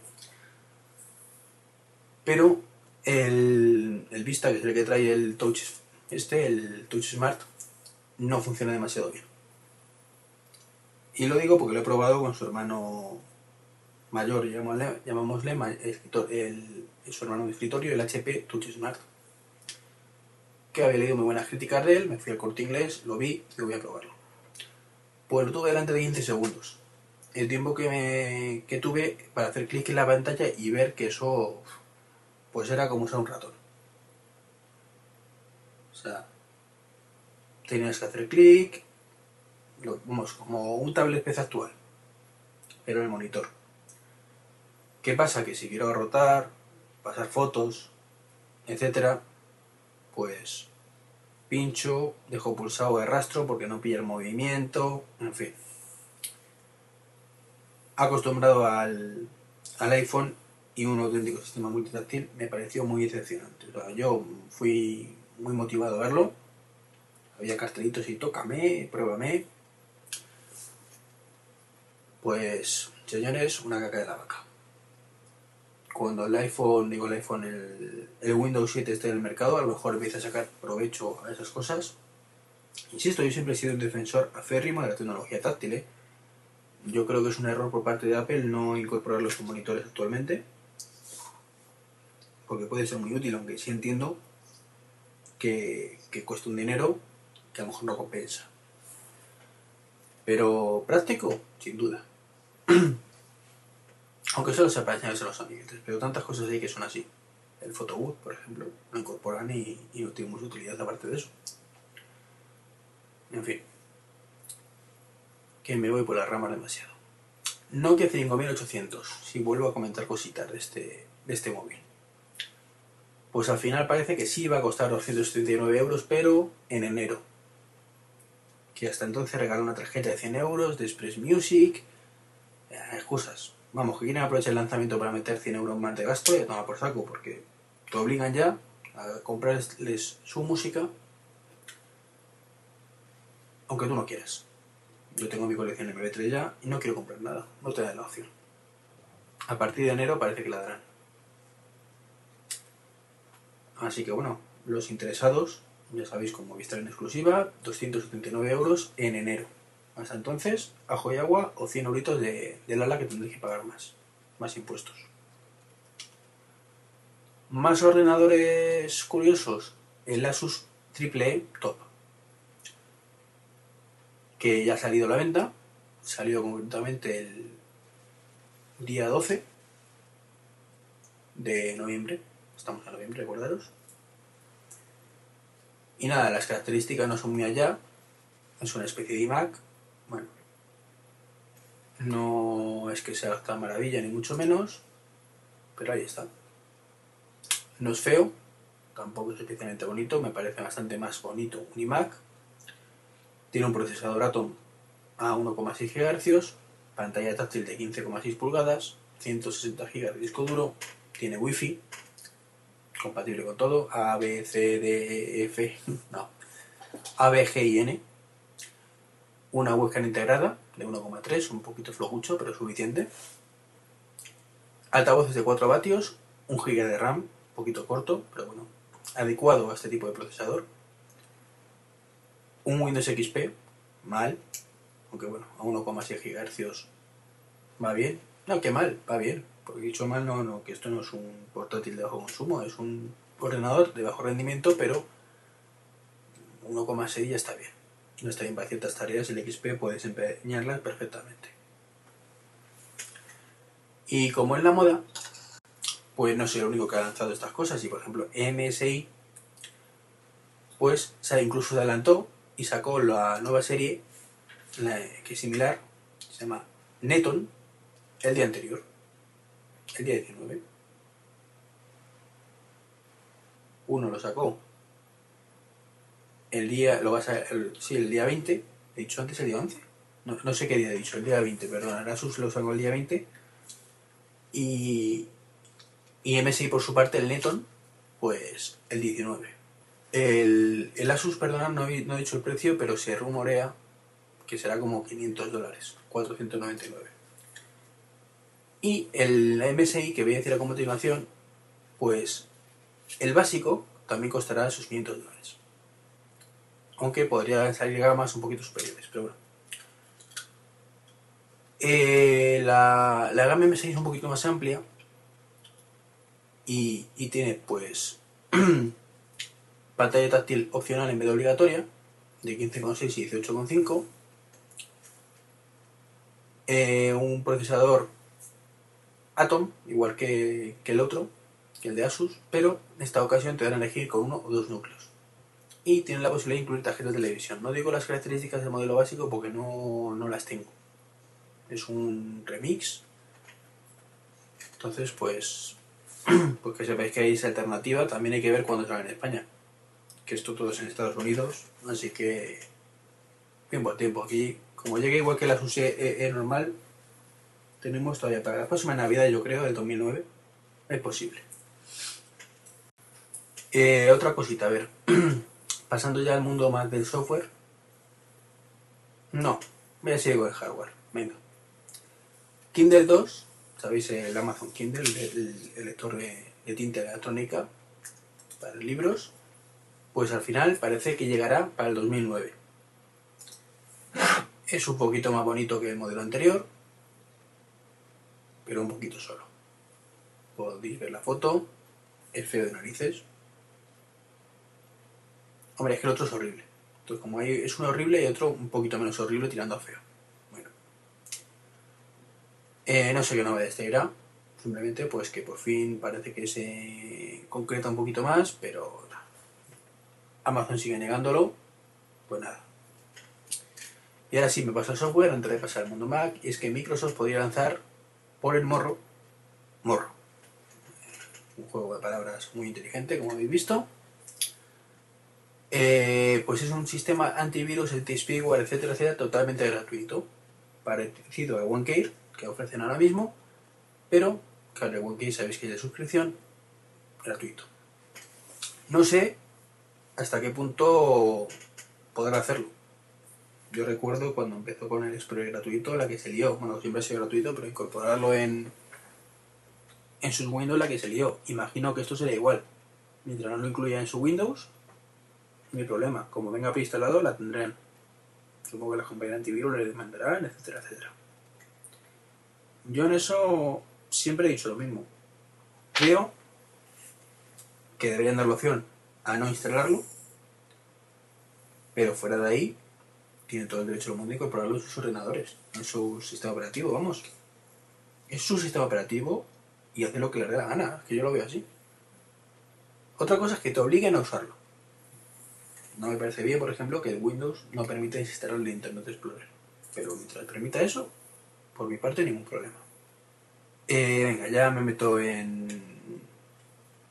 Pero el, el Vista, que es el que trae el Touch, este, el Touch Smart, no funciona demasiado bien. Y lo digo porque lo he probado con su hermano mayor, llamémosle, llamémosle el, su hermano de escritorio, el HP Touch Smart, que había leído muy buenas críticas de él, me fui al corte inglés, lo vi y voy a probarlo. Pues lo tuve delante de 15 segundos. El tiempo que, me, que tuve para hacer clic en la pantalla y ver que eso pues era como usar un ratón. O sea, tenías que hacer clic, vamos, como un tablet PC actual, pero el monitor. ¿Qué pasa? Que si quiero rotar, pasar fotos, etcétera, pues pincho, dejo pulsado el rastro porque no pilla el movimiento, en fin. Acostumbrado al, al iPhone y un auténtico sistema multitáctil me pareció muy decepcionante. yo fui muy motivado a verlo. Había cartelitos y tócame, pruébame. Pues, señores, una caca de la vaca. Cuando el iPhone, digo el iPhone, el, Windows 7 esté en el mercado, a lo mejor empieza a sacar provecho a esas cosas. Insisto, yo siempre he sido un defensor aférrimo de la tecnología táctil. ¿eh? Yo creo que es un error por parte de Apple no incorporar los monitores actualmente. Porque puede ser muy útil, aunque sí entiendo que, que cuesta un dinero que a lo mejor no compensa. Pero práctico, sin duda. Aunque solo se parecen a los amiguetes, pero tantas cosas hay que son así. El Photobooth, por ejemplo, lo incorporan y, y no tiene mucha utilidad aparte de eso. En fin. Que me voy por las ramas demasiado. Nokia 5800, si vuelvo a comentar cositas de este, de este móvil. Pues al final parece que sí va a costar 239 euros, pero en enero. Que hasta entonces regala una tarjeta de 100 euros de Express Music. Eh, excusas. Vamos, que quieren aprovechar el lanzamiento para meter 100 euros más de gasto y a tomar por saco, porque te obligan ya a comprarles su música aunque tú no quieras. Yo tengo mi colección de MP3 ya y no quiero comprar nada, no te dan la opción. A partir de enero parece que la darán. Así que bueno, los interesados, ya sabéis, como Movistar en exclusiva, 279 euros en enero. Hasta entonces, ajo y agua o 100 euritos de, del ala que tendréis que pagar más, más impuestos. Más ordenadores curiosos, el Asus AAA Top que ya ha salido a la venta. Salió concretamente el día 12 de noviembre. Estamos en noviembre, recordaros. Y nada, las características no son muy allá. Es una especie de iMac. Bueno, no es que sea tan maravilla, ni mucho menos. Pero ahí está. No es feo, tampoco es especialmente bonito. Me parece bastante más bonito un iMac tiene un procesador Atom a 1,6 GHz, pantalla táctil de 15,6 pulgadas, 160 GB de disco duro, tiene Wi-Fi, compatible con todo, A, B, C, D, F, no, A, B, G y N, una webcam integrada de 1,3, un poquito flojucho, pero suficiente, altavoces de 4 vatios, 1 GB de RAM, un poquito corto, pero bueno, adecuado a este tipo de procesador, un Windows XP, mal, aunque bueno, a 1,6 GHz va bien. No, que mal, va bien, porque dicho mal, no, no, que esto no es un portátil de bajo consumo, es un ordenador de bajo rendimiento, pero 1,6 ya está bien. No está bien para ciertas tareas, el XP puedes empeñarlas perfectamente. Y como es la moda, pues no soy el único que ha lanzado estas cosas. Y por ejemplo, MSI, pues se incluso adelantó y sacó la nueva serie que es similar, se llama Neton, el día anterior, el día 19. Uno lo sacó el día, lo vas a, el, sí, el día 20, he dicho antes el día 11, no, no sé qué día he dicho, el día 20, perdón, Asus lo sacó el día 20 y, y MSI por su parte, el Neton, pues el 19. El, Asus, perdona, no he, no he dicho el precio, pero se rumorea que será como 500 dólares, 499. Y el MSI, que voy a decir a continuación, pues el básico también costará sus 500 dólares. Aunque podría salir gamas un poquito superiores, pero bueno. Eh, la, la, gama MSI es un poquito más amplia y, y tiene pues pantalla táctil opcional en vez de obligatoria, de 15,6 y 18,5. Eh, un procesador Atom, igual que, el otro, que el de Asus, pero en esta ocasión te van a elegir con uno o dos núcleos. Y tienen la posibilidad de incluir tarjetas de televisión. No digo las características del modelo básico porque no, no las tengo. Es un remix. Entonces, pues, pues que sepáis que hay esa alternativa. También hay que ver cuándo sale en España que esto todo es en Estados Unidos, así que bien buen tiempo aquí. Como llegue igual que la SUSE es normal, tenemos todavía para la próxima Navidad, yo creo, del 2009, es posible. Eh, otra cosita, a ver, pasando ya al mundo más del software. No, voy a seguir con el hardware, venga. Kindle 2, sabéis el Amazon Kindle, el, lector de, de tinta electrónica para libros pues al final parece que llegará para el 2009. Es un poquito más bonito que el modelo anterior, pero un poquito solo. Podéis ver la foto, es feo de narices. Hombre, es que el otro es horrible. Entonces, como hay, es uno horrible y otro un poquito menos horrible tirando a feo. Bueno. Eh, no sé qué novedades te irá. Simplemente pues que por fin parece que se concreta un poquito más, pero Amazon sigue negándolo, pues nada. Y ahora sí me pasa el software antes de pasar al mundo Mac, y es que Microsoft podría lanzar por el morro, morro. Un juego de palabras muy inteligente, como habéis visto. Eh, pues es un sistema antivirus, anti-spyware, etcétera, etcétera, totalmente gratuito. Parecido a OneKey, que ofrecen ahora mismo, pero, claro, el OneKey sabéis que es de suscripción, gratuito. No sé hasta qué punto podrá hacerlo. Yo recuerdo cuando empezó con el Explorer gratuito, la que se lió. Bueno, siempre ha sido gratuito, pero incorporarlo en, en sus Windows, la que se lió. Imagino que esto será igual. Mientras no lo incluya en su Windows, hay problema. Como venga preinstalado, la tendrán. Supongo que las compañías antivirus le demandarán, etcétera, etcétera. Yo en eso siempre he dicho lo mismo. Creo que deberían dar la opción a no instalarlo, pero fuera de ahí, tiene todo el derecho del mundo de incorporarlo en sus ordenadores, en su sistema operativo, vamos. Es su sistema operativo y hace lo que le dé la gana, que yo lo veo así. Otra cosa es que te obliguen a usarlo. No me parece bien, por ejemplo, que Windows no permita instalar el Internet Explorer. Pero mientras permita eso, por mi parte, ningún problema. Eh, venga, ya me meto en,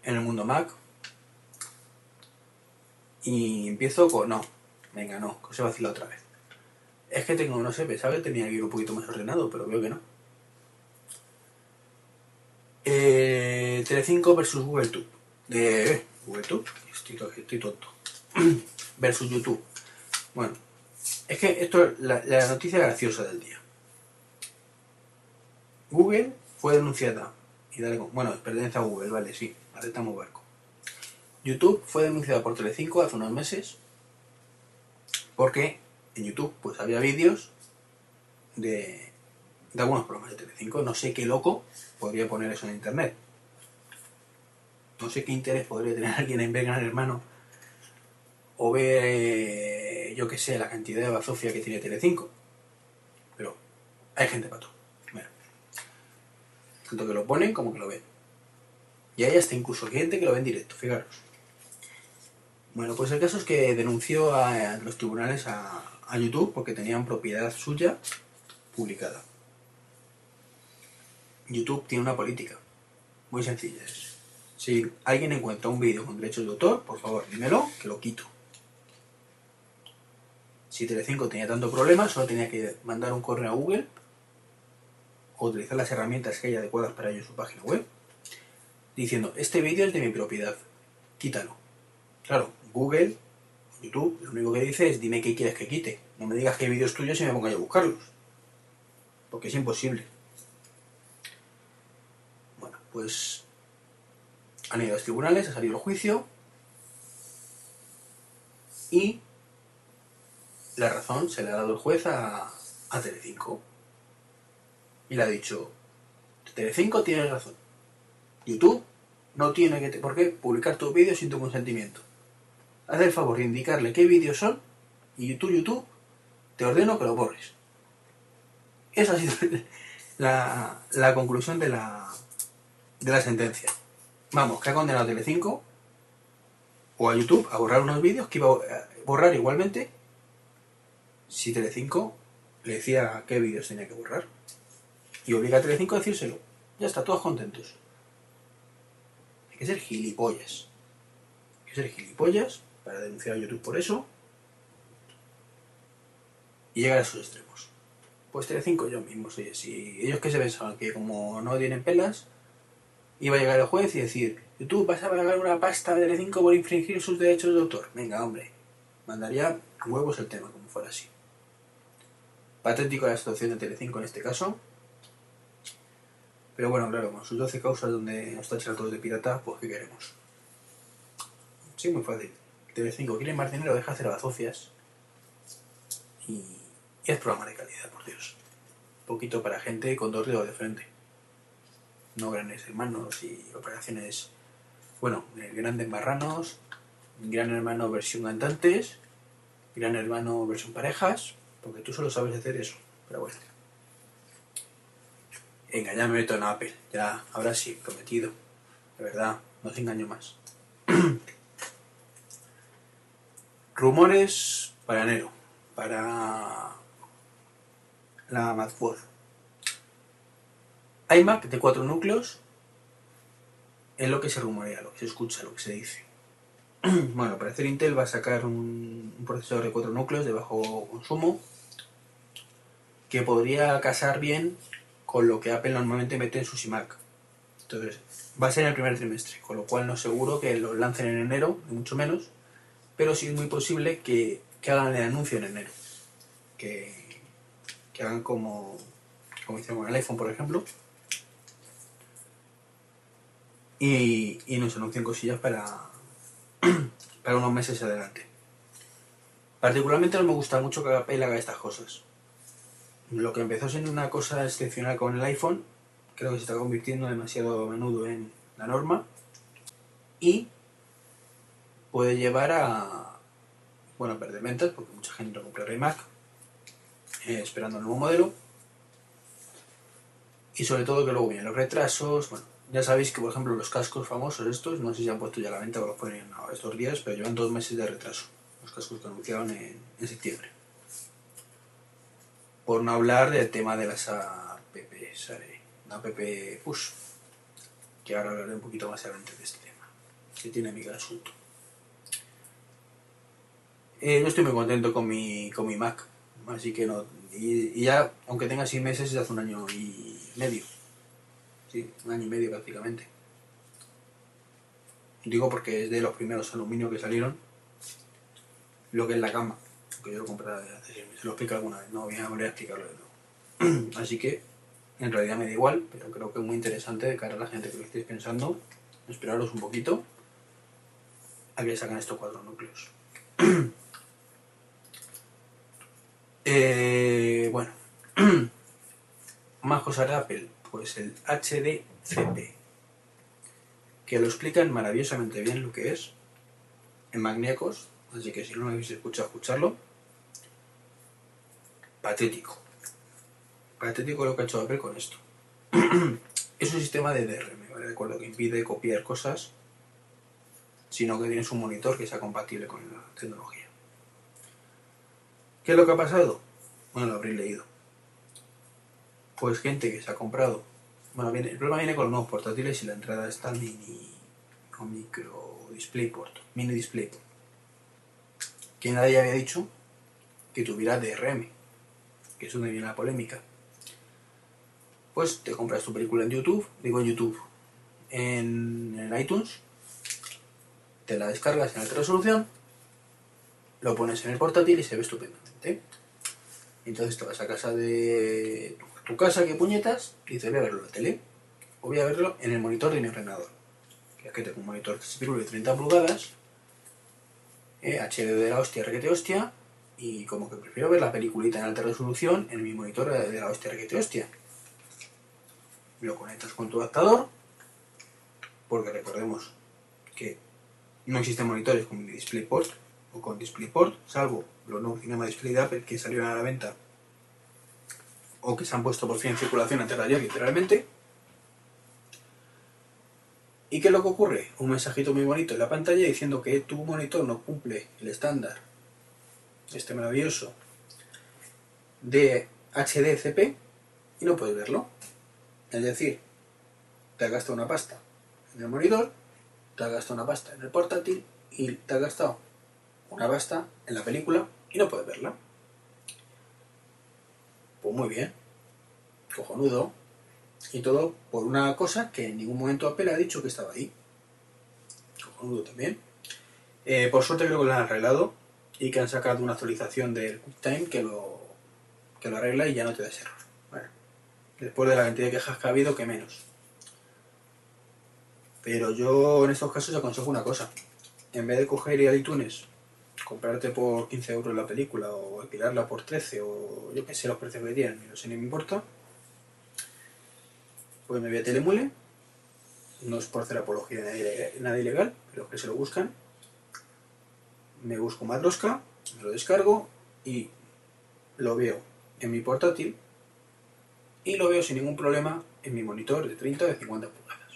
en el mundo Mac. Y empiezo con... No, venga, no, que se vacila otra vez. Es que tengo, no sé, pensaba que tenía que ir un poquito más ordenado, pero veo que no. Eh, Telecinco versus Google Tube. De Google Tube, estoy, tonto. versus YouTube. Bueno, es que esto es la, la noticia graciosa del día. Google fue denunciada. Y dale con- bueno, pertenece a Google, vale, sí, aceptamos barco. YouTube fue denunciada por Telecinco hace unos meses porque en YouTube pues había vídeos de, de algunos programas de Telecinco. No sé qué loco podría poner eso en internet. No sé qué interés podría tener alguien en ver Gran Hermano o ver, eh, yo qué sé, la cantidad de bazofia que tiene Telecinco. Pero hay gente para todo. Bueno, tanto que lo ponen como que lo ven. Y hay hasta incluso gente que lo ve en directo, fijaros. Bueno, pues el caso es que denunció a, los tribunales a, a YouTube porque tenían propiedad suya publicada. YouTube tiene una política muy sencilla. Si alguien encuentra un vídeo con derechos de autor, por favor, dímelo, que lo quito. Si Telecinco tenía tanto problema, solo tenía que mandar un correo a Google o utilizar las herramientas que hay adecuadas para ello en su página web, diciendo, este vídeo es de mi propiedad, quítalo. Claro, Google, YouTube, lo único que dice es, dime qué quieres que quite. No me digas qué vídeos tuyos y me ponga yo a buscarlos. Porque es imposible. Bueno, pues han ido a los tribunales, ha salido el juicio y la razón se le ha dado el juez a, a Telecinco. Y le ha dicho, Telecinco tiene razón. YouTube no tiene que por qué publicar tus vídeos sin tu consentimiento. Haz el favor de indicarle qué vídeos son y YouTube, YouTube, te ordeno que lo borres. Esa ha sido la, conclusión de la, de la sentencia. Vamos, que ha condenado a Telecinco o a YouTube a borrar unos vídeos que iba a borrar igualmente si Telecinco le decía qué vídeos tenía que borrar. Y obliga a Telecinco a decírselo. Ya está, todos contentos. Hay que ser gilipollas. Hay que ser gilipollas para denunciar a YouTube por eso y llegar a sus extremos. Pues Telecinco yo mismo soy así. Ellos que se pensaban que como no tienen pelas, iba a llegar el juez y decir, YouTube vas a pagar una pasta de Telecinco por infringir sus derechos de autor. Venga, hombre. Mandaría huevos el tema, como fuera así. Patético la situación de Telecinco en este caso. Pero bueno, claro, con sus 12 causas donde nos tachan todos de pirata, pues ¿qué queremos? Sí, muy fácil. Telecinco quiere más dinero, deja hacer bazofias. Y, y es programa de calidad, por Dios. Un poquito para gente con dos dedos de frente. No grandes hermanos y operaciones, bueno, eh, grandes marranos, gran hermano versión cantantes, gran hermano versión parejas, porque tú solo sabes hacer eso, pero bueno. Venga, ya me meto en Apple. Ya, ahora sí, prometido. De verdad, no te engaño más. Rumores para enero. Para la Macbook. iMac de cuatro núcleos es lo que se rumorea, lo que se escucha, lo que se dice. bueno, parece que Intel va a sacar un, procesador de cuatro núcleos de bajo consumo que podría casar bien con lo que Apple normalmente mete en sus iMac. Entonces, va a ser en el primer trimestre, con lo cual no seguro que lo lancen en enero, ni mucho menos, pero sí es muy posible que, que hagan el anuncio en enero. Que, que hagan como, como hicieron con el iPhone, por ejemplo. Y, y nos anuncien cosillas para, para unos meses adelante. Particularmente no me gusta mucho que Apple haga estas cosas. Lo que empezó siendo una cosa excepcional con el iPhone, creo que se está convirtiendo demasiado a menudo en la norma. Y puede llevar a, bueno, a perder ventas, porque mucha gente no compra iMac eh, esperando el nuevo modelo. Y sobre todo que luego vienen los retrasos. Bueno, ya sabéis que, por ejemplo, los cascos famosos estos, no sé si han puesto ya la venta o los ponen ahora estos días, pero llevan dos meses de retraso. Los cascos que anunciaron en, en septiembre. Por no hablar del tema de las apps, la app push, que ahora hablaré un poquito más adelante de este tema, que tiene mi asunto. Eh, no estoy muy contento con mi, con mi Mac, así que no. Y, ya, aunque tenga 6 meses, ya hace un año y medio. Sí, un año y medio prácticamente. Digo porque es de los primeros aluminio que salieron. Lo que es la cama, que yo lo compré hace 6 meses. Lo explico alguna vez, no voy a volver a explicarlo de nuevo. así que, en realidad me da igual, pero creo que es muy interesante de cara a la gente que lo estéis pensando. Esperaros un poquito a que sacan estos cuatro núcleos. Eh, bueno, más cosas de Apple, pues el HDCP, que lo explican maravillosamente bien lo que es en Magniacos, así que si no lo habéis escuchado, escucharlo. Patético. Patético lo que ha hecho Apple con esto. es un sistema de DRM, ¿vale? Recuerdo que impide copiar cosas, sino que tienes un monitor que sea compatible con la tecnología. ¿Qué es lo que ha pasado? Bueno, lo habréis leído. Pues gente que se ha comprado. Bueno, el problema viene con los nuevos portátiles y la entrada está mini o micro DisplayPort, mini DisplayPort. Que nadie había dicho que tuviera DRM, que es donde viene la polémica. Pues te compras tu película en YouTube, digo en YouTube, en, iTunes, te la descargas en alta resolución, lo pones en el portátil y se ve Entonces te vas a casa de tu casa, que puñetas, y dices, voy a verlo en la tele. O voy a verlo en el monitor de mi ordenador. Que es que tengo un monitor de 30 pulgadas, eh, HD de la hostia, requete hostia, y como que prefiero ver la peliculita en alta resolución en mi monitor de la hostia, requete hostia. Lo conectas con tu adaptador, porque recordemos que no existen monitores con DisplayPort o con DisplayPort, salvo los nuevos Cinema Display de Apple que salieron a la venta o que se han puesto por fin en circulación antes ayer, literalmente. ¿Y qué es lo que ocurre? Un mensajito muy bonito en la pantalla diciendo que tu monitor no cumple el estándar, este maravilloso, de HDCP y no puedes verlo. Es decir, te has gastado una pasta en el monitor, te has gastado una pasta en el portátil y te has gastado una pasta en la película y no puedes verla. Pues muy bien, cojonudo. Y todo por una cosa que en ningún momento Apple ha dicho que estaba ahí. Cojonudo también. Eh, por suerte creo que lo han arreglado y que han sacado una actualización del QuickTime que lo, que lo arregla y ya no te da ese error. Bueno, después de la cantidad de quejas que ha habido, que menos. Pero yo en estos casos aconsejo una cosa. En vez de coger y a iTunes comprarte por 15 euros la película o alquilarla por 13 o yo que sé los precios que tienen, no sé ni me importa. Pues me voy a Telemule, no es por hacer apología de nada ilegal, pero que se lo buscan. Me busco Matroska, me lo descargo y lo veo en mi portátil y lo veo sin ningún problema en mi monitor de 30 o de 50 pulgadas.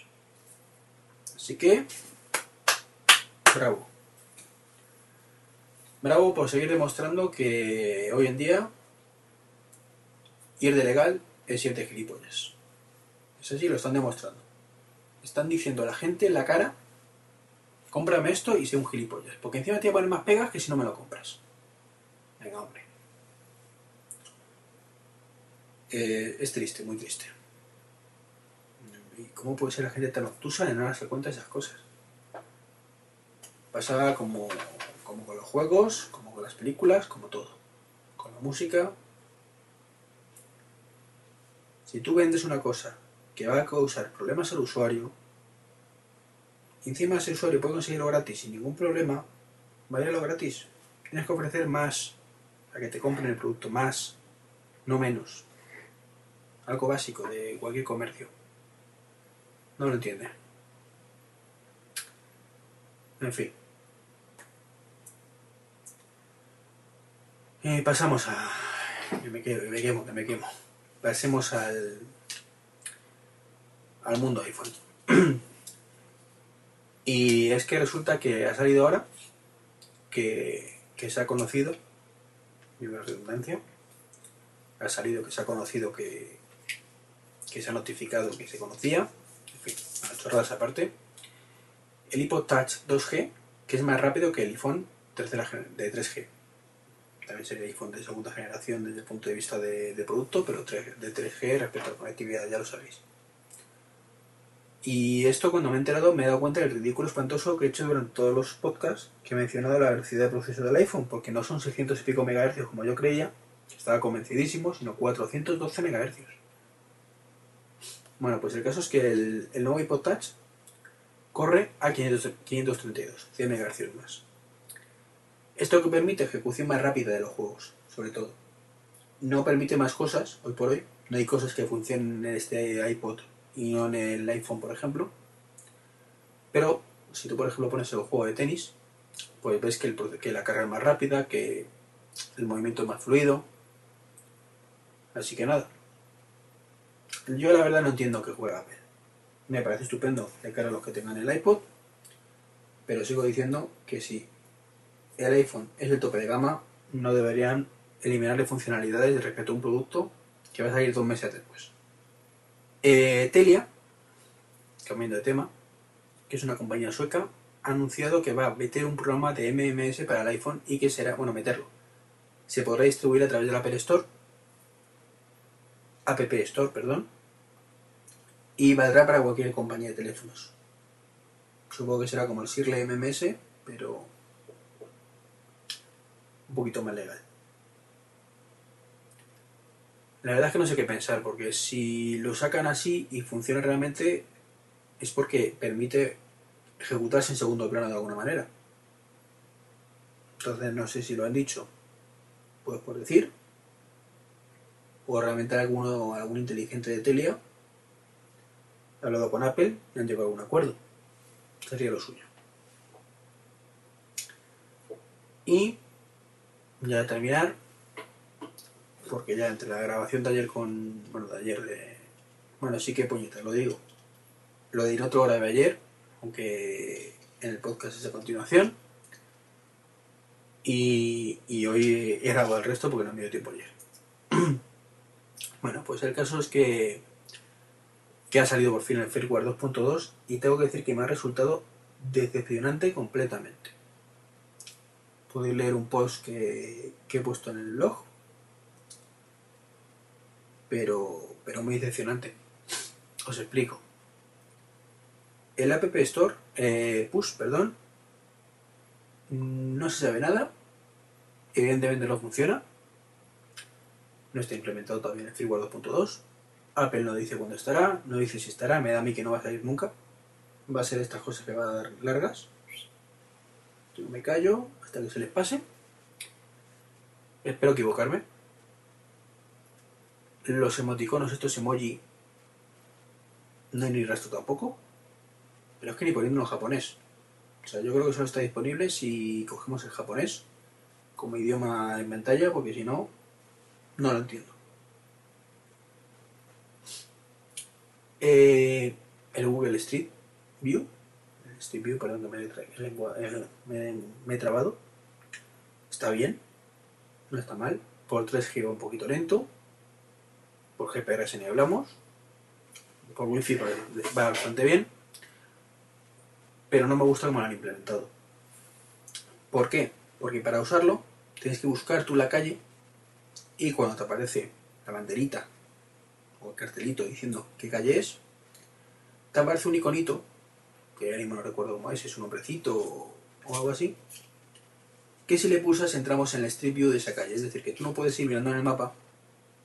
Así que, bravo. Bravo por seguir demostrando que hoy en día ir de legal es ir de gilipollas. Es así, lo están demostrando. Están diciendo a la gente en la cara, cómprame esto y sé un gilipollas. Porque encima te voy a poner más pegas que si no me lo compras. Venga, hombre. Eh, es triste, muy triste. ¿Y cómo puede ser la gente tan obtusa de no darse cuenta de esas cosas? Pasa como, como con los juegos, como con las películas, como todo. Con la música. Si tú vendes una cosa que va a causar problemas al usuario, y encima ese usuario puede conseguirlo gratis sin ningún problema, vaya lo gratis. Tienes que ofrecer más a que te compren el producto, más, no menos. Algo básico de cualquier comercio. No lo entiende. En fin. Pasamos a... Que me, quedo, que me quemo, que me quemo. Pasemos al... al mundo iPhone. y es que resulta que ha salido ahora que, se ha conocido, una redundancia, ha salido que se ha conocido que, que se ha notificado que se conocía, en fin, a chorradas aparte, el iPod Touch 2G, que es más rápido que el iPhone de 3G. También sería iPhone de segunda generación desde el punto de vista de, producto, pero 3 de 3G respecto a la conectividad, ya lo sabéis. Y esto cuando me he enterado me he dado cuenta del ridículo espantoso que he hecho durante todos los podcasts que he mencionado la velocidad de proceso del iPhone, porque no son 600 y pico megahercios como yo creía, estaba convencidísimo, sino 412 megahercios. Bueno, pues el caso es que el, el nuevo iPod Touch corre a 500 532, 100 megahercios más. Esto que permite ejecución más rápida de los juegos, sobre todo. No permite más cosas, hoy por hoy. No hay cosas que funcionen en este iPod y no en el iPhone, por ejemplo. Pero si tú, por ejemplo, pones el juego de tenis, pues ves que, la carga es más rápida, que el movimiento es más fluido. Así que nada. Yo la verdad no entiendo que juega Apple. Me parece estupendo de cara a los que tengan el iPod, pero sigo diciendo que si el iPhone es el tope de gama, no deberían eliminarle funcionalidades respecto a un producto que va a salir dos meses después. Eh, Telia, cambiando de tema, que es una compañía sueca, ha anunciado que va a meter un programa de MMS para el iPhone y que será, bueno, meterlo. Se podrá distribuir a través del Apple Store, App Store, perdón, y valdrá para cualquier compañía de teléfonos. Supongo que será como el Sirle MMS, pero un poquito más legal. La verdad es que no sé qué pensar, porque si lo sacan así y funciona realmente, es porque permite ejecutarse en segundo plano de alguna manera. Entonces no sé si lo han dicho, pues por decir, o realmente alguno, algún inteligente de Telia ha hablado con Apple y han llegado a un acuerdo. Sería lo suyo. Y ya de terminar, porque ya entre la grabación de ayer con. Bueno, de ayer de. Bueno, sí que puñetas, lo digo. Lo diré otra hora de ayer, aunque en el podcast es a continuación. Y, y hoy he grabado el resto porque no me dio tiempo ayer. bueno, pues el caso es que, que ha salido por fin el firmware 2.2 y tengo que decir que me ha resultado decepcionante completamente. Podéis leer un post que, he puesto en el blog, pero, pero muy decepcionante. Os explico. El App Store, eh, Push, perdón, no se sabe nada. Evidentemente no funciona. No está implementado todavía en el firmware 2.2. Apple no dice cuándo estará, no dice si estará, me da a mí que no va a salir nunca. Va a ser estas cosas que va a dar largas. Yo me callo que se les pase. Espero equivocarme. Los emoticonos, estos emoji, no hay ni rastro tampoco. Pero es que ni poniendo en japonés. O sea, yo creo que solo está disponible si cogemos el japonés como idioma en pantalla, porque si no, no lo entiendo. Eh, el Google Street View, Street View, perdón, que me, he me he trabado, está bien, no está mal. Por 3G va un poquito lento, por GPRS ni hablamos, por Wi-Fi va bastante bien, pero no me gusta cómo lo han implementado. ¿Por qué? Porque para usarlo tienes que buscar tú la calle y cuando te aparece la banderita o el cartelito diciendo qué calle es, te aparece un iconito, que ahora mismo no recuerdo cómo es, es un hombrecito o algo así, que si le pulsas entramos en el Street View de esa calle. Es decir, que tú no puedes ir mirando en el mapa,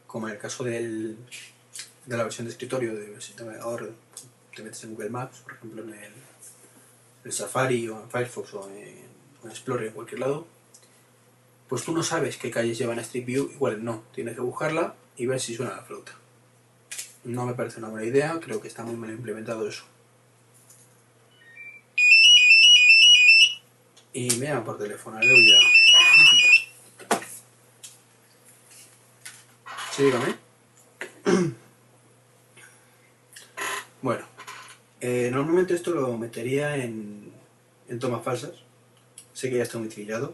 como en el caso de la versión de escritorio, de si te, te metes en Google Maps, por ejemplo en el, Safari o en Firefox o en, Explorer, en cualquier lado, pues tú no sabes qué calles llevan Street View, igual no, tienes que buscarla y ver si suena la flauta. No me parece una buena idea, creo que está muy mal implementado eso. Y me llaman por teléfono, aleluya. Sí, dígame. Bueno, eh, normalmente esto lo metería en, en tomas falsas. Sé que ya está muy trillado,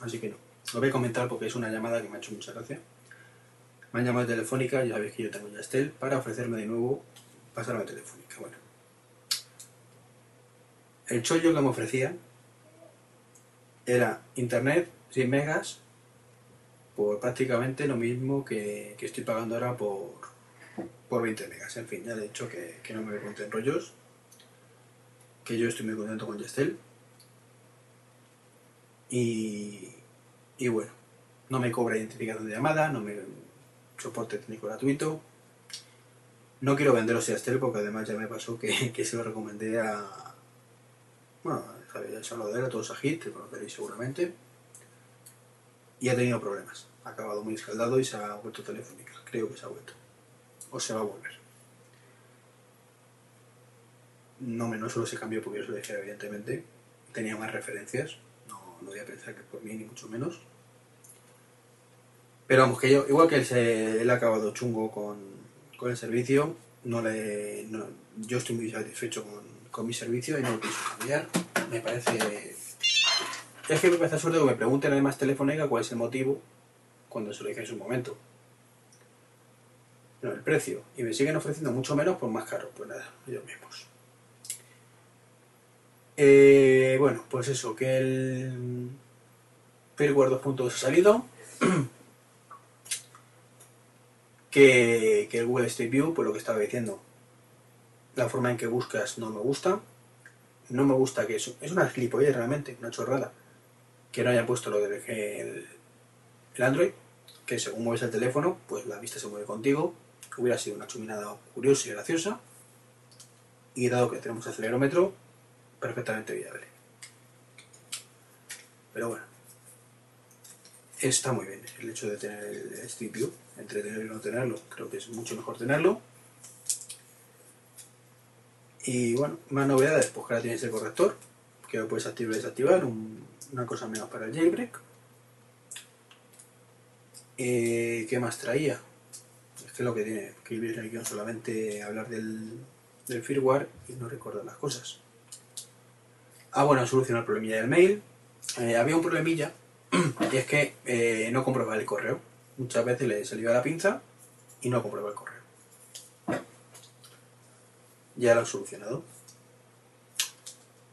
así que no. Lo voy a comentar porque es una llamada que me ha hecho mucha gracia. Me han llamado Telefónica, ya sabéis que yo tengo Yastel, para ofrecerme de nuevo pasarme a Telefónica. Bueno, el chollo que me ofrecían era internet 100 megas por prácticamente lo mismo que, que estoy pagando ahora por, por 20 megas. En fin, ya he dicho que, que no me voy en rollos, que yo estoy muy contento con Yastel. Y, y bueno, no me cobra identificación de llamada, no me soporte técnico gratuito. No quiero venderos Yastel porque además ya me pasó que, que se lo recomendé a... Bueno, a todos a conoceréis seguramente. Y ha tenido problemas. Ha acabado muy escaldado y se ha vuelto telefónica. Creo que se ha vuelto. O se va a volver. No, no solo se cambió porque yo se lo dije, evidentemente. Tenía más referencias. No, voy a pensar que por mí, ni mucho menos. Pero vamos, que yo, igual que él, se, él ha acabado chungo con, con el servicio, no le, yo estoy muy satisfecho con, con mi servicio y no lo pienso cambiar. Me parece. Es que me parece absurdo que me pregunten además Telefónica cuál es el motivo cuando se lo dije en su momento. No, el precio. Y me siguen ofreciendo mucho menos por más caro. Pues nada, ellos mismos. Eh, bueno, pues eso, que el firmware 2.2 ha salido. que, que el Google Street View, pues lo que estaba diciendo, la forma en que buscas no me gusta. No me gusta que eso. Es una gilipollez realmente, una chorrada. Que no hayan puesto lo del el, el Android, que según mueves el teléfono, pues la vista se mueve contigo. Hubiera sido una chuminada curiosa y graciosa. Y dado que tenemos acelerómetro, perfectamente viable. Pero bueno, está muy bien el hecho de tener el Street View. Entre tenerlo y no tenerlo, creo que es mucho mejor tenerlo. Y bueno, más novedades, pues que ahora tienes el corrector, que lo puedes activar y desactivar, un- una cosa menos para el jailbreak. Eh, ¿Qué más traía? Es que lo que tiene que el guion solamente hablar del, del firmware y no recordar las cosas. Ah, bueno, solucionar el problemilla del mail. Eh, había un problemilla y es que eh, no comprobaba el correo. Muchas veces le salió a la pinza y no comprobaba el correo. Ya lo he solucionado.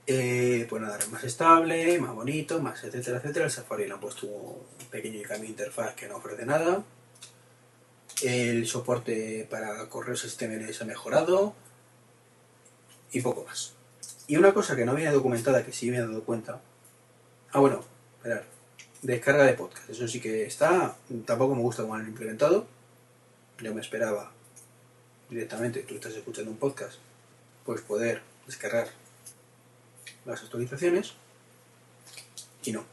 Eh, pues nada, más estable, más bonito, más etcétera, etcétera. El Safari le han puesto un pequeño cambio de interfaz que no ofrece nada. El soporte para correos HTML ha mejorado. Y poco más. Y una cosa que no había documentada, que sí me he dado cuenta. Ah, bueno, esperar. Descarga de podcast. Eso sí que está. Tampoco me gusta cómo lo han implementado. Yo me esperaba directamente, tú estás escuchando un podcast, pues poder descargar las actualizaciones. Y no.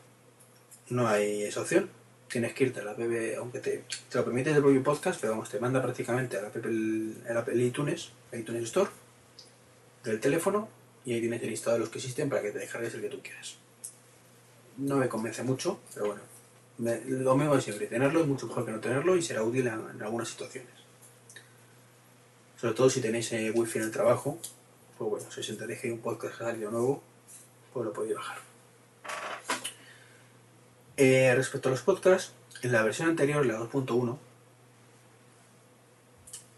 No hay esa opción. Tienes que irte a la app, aunque te, te lo permite el propio podcast, pero vamos, te manda prácticamente a la app, el, a la app iTunes, iTunes Store, del teléfono, y ahí tienes el listado de los que existen para que te descargues el que tú quieras. No me convence mucho, pero bueno, lo mismo de siempre, tenerlo es mucho mejor que no tenerlo y será útil en, en algunas situaciones. Sobre todo si tenéis eh, wifi en el trabajo, pues bueno, si os enteréis que hay un podcast que ha salido nuevo, pues lo podéis bajar. Eh, respecto a los podcasts, en la versión anterior, la 2.1,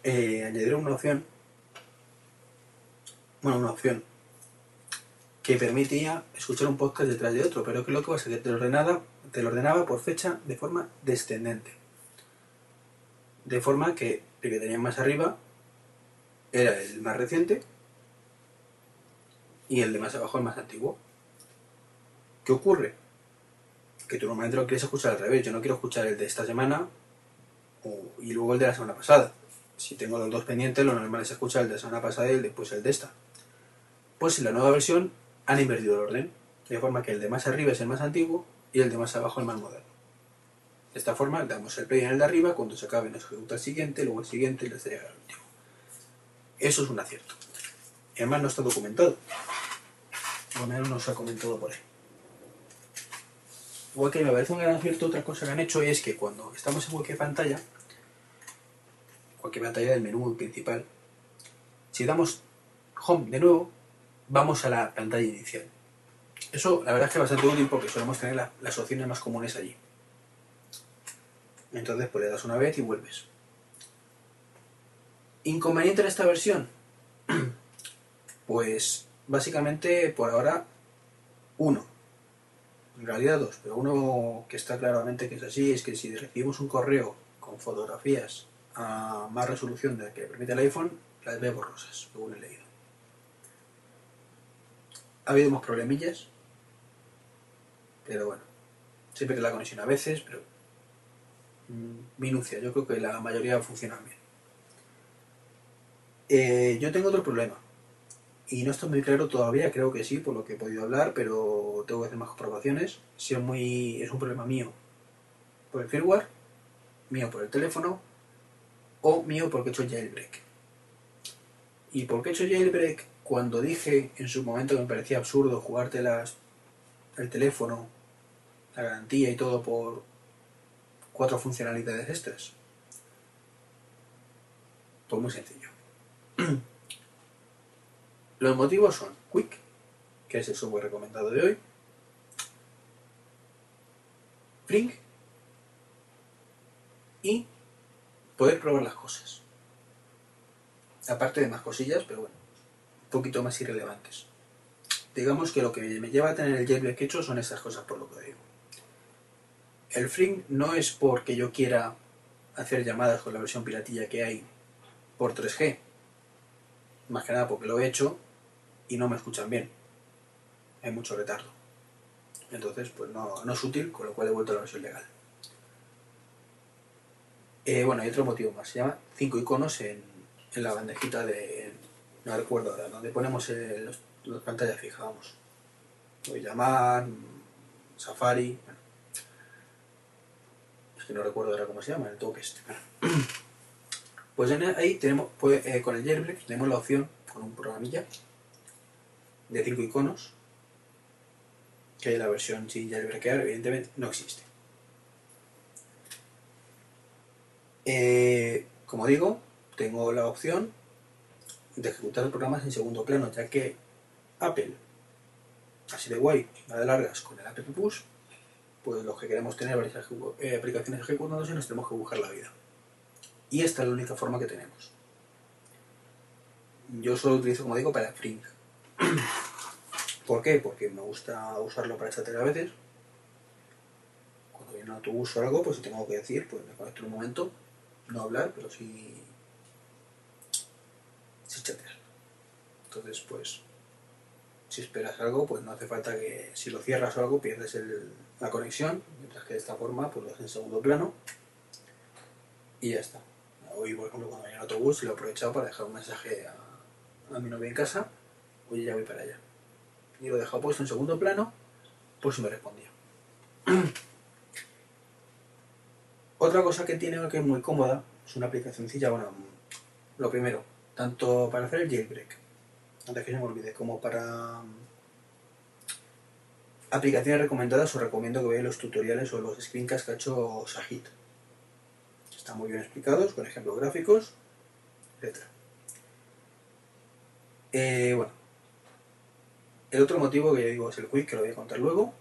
eh, añadieron una opción, bueno, una opción que permitía escuchar un podcast detrás de otro, pero que lo que pasa es que te lo ordenaba, te lo ordenaba por fecha de forma descendente. De forma que el que tenía más arriba era el más reciente y el de más abajo el más antiguo. ¿Qué ocurre? Que tú normalmente lo quieres escuchar al revés. Yo no quiero escuchar el de esta semana y luego el de la semana pasada. Si tengo los dos pendientes, lo normal es escuchar el de la semana pasada y el después el de esta. Pues en la nueva versión han invertido el orden, de forma que el de más arriba es el más antiguo y el de más abajo el más moderno. De esta forma damos el play en el de arriba, cuando se acabe nos ejecuta el siguiente, luego el siguiente y le llega al último. Eso es un acierto. Y además no está documentado. O al menos no se ha comentado por ahí. Igual me parece un gran acierto, otra cosa que han hecho es que cuando estamos en cualquier pantalla, cualquier pantalla del menú principal, si damos home de nuevo, vamos a la pantalla inicial. Eso la verdad es que es bastante útil porque solemos tener la- las opciones más comunes allí. Entonces pues le das una vez y vuelves. Inconveniente en esta versión. Pues básicamente por ahora uno. En realidad dos, pero uno que está claramente que es así es que si recibimos un correo con fotografías a más resolución de la que permite el iPhone, las ve borrosas, según he leído. Ha habido más problemillas, pero bueno, siempre que la conexión a veces, pero mm, minucia, yo creo que la mayoría funcionan bien. Eh, yo tengo otro problema. Y no está muy claro todavía, creo que sí, por lo que he podido hablar, pero tengo que hacer más comprobaciones. Si es, muy, es un problema mío por el firmware, mío por el teléfono, o mío porque he hecho jailbreak. ¿Y por qué he hecho jailbreak? Cuando dije en su momento que me parecía absurdo jugarte las, el teléfono, la garantía y todo por cuatro funcionalidades extras. Pues muy sencillo. Los motivos son Quick, que es el software recomendado de hoy, Flink y poder probar las cosas. Aparte de más cosillas, pero bueno, un poquito más irrelevantes. Digamos que lo que me lleva a tener el jailbreak hecho son estas cosas por lo que digo. El Flink no es porque yo quiera hacer llamadas con la versión piratilla que hay por 3G. Más que nada porque lo he hecho y no me escuchan bien. Hay mucho retardo. Entonces, pues no, no es útil, con lo cual he vuelto a la versión legal. Eh, bueno, hay otro motivo más. Se llama 5 iconos en, en la bandejita de. No recuerdo ahora, donde ponemos el- los, las pantallas fijas, vamos. Voy a llamar, Safari. Bueno. Es que no recuerdo ahora cómo se llama, el toque este. Pues ahí tenemos, pues, eh, con el jailbreak tenemos la opción, con un programilla, de 5 iconos, que la versión sin jailbreakear evidentemente no existe. Eh, como digo, tengo la opción de ejecutar programas en segundo plano, ya que Apple, así de guay, va de largas con el App Push, pues los que queremos tener varias eh, aplicaciones ejecutándose nos tenemos que buscar la vida. Y esta es la única forma que tenemos. Yo solo lo utilizo, como digo, para Flink. ¿Por qué? Porque me gusta usarlo para chatear a veces. Cuando viene un autobús o algo, pues si tengo que decir, pues me conecto un momento. No hablar, pero sí. sí chatear. Entonces, pues. Si esperas algo, pues no hace falta que. Si lo cierras o algo, pierdes la conexión. Mientras que de esta forma, pues lo haces en segundo plano. Y ya está. Hoy, por ejemplo, cuando venía el autobús, lo he aprovechado para dejar un mensaje a mi novia en casa. Oye, ya voy para allá y lo he dejado puesto en segundo plano por si me respondía. Otra cosa que tiene que es muy cómoda es una aplicacióncilla, bueno, lo primero, tanto para hacer el jailbreak, antes que se me olvide, como para mm, aplicaciones recomendadas, os recomiendo que veáis los tutoriales o los screencasts que ha hecho Sahid. Están muy bien explicados, con ejemplos gráficos, etc. Eh, bueno. El otro motivo que yo digo es el quick, que lo voy a contar luego.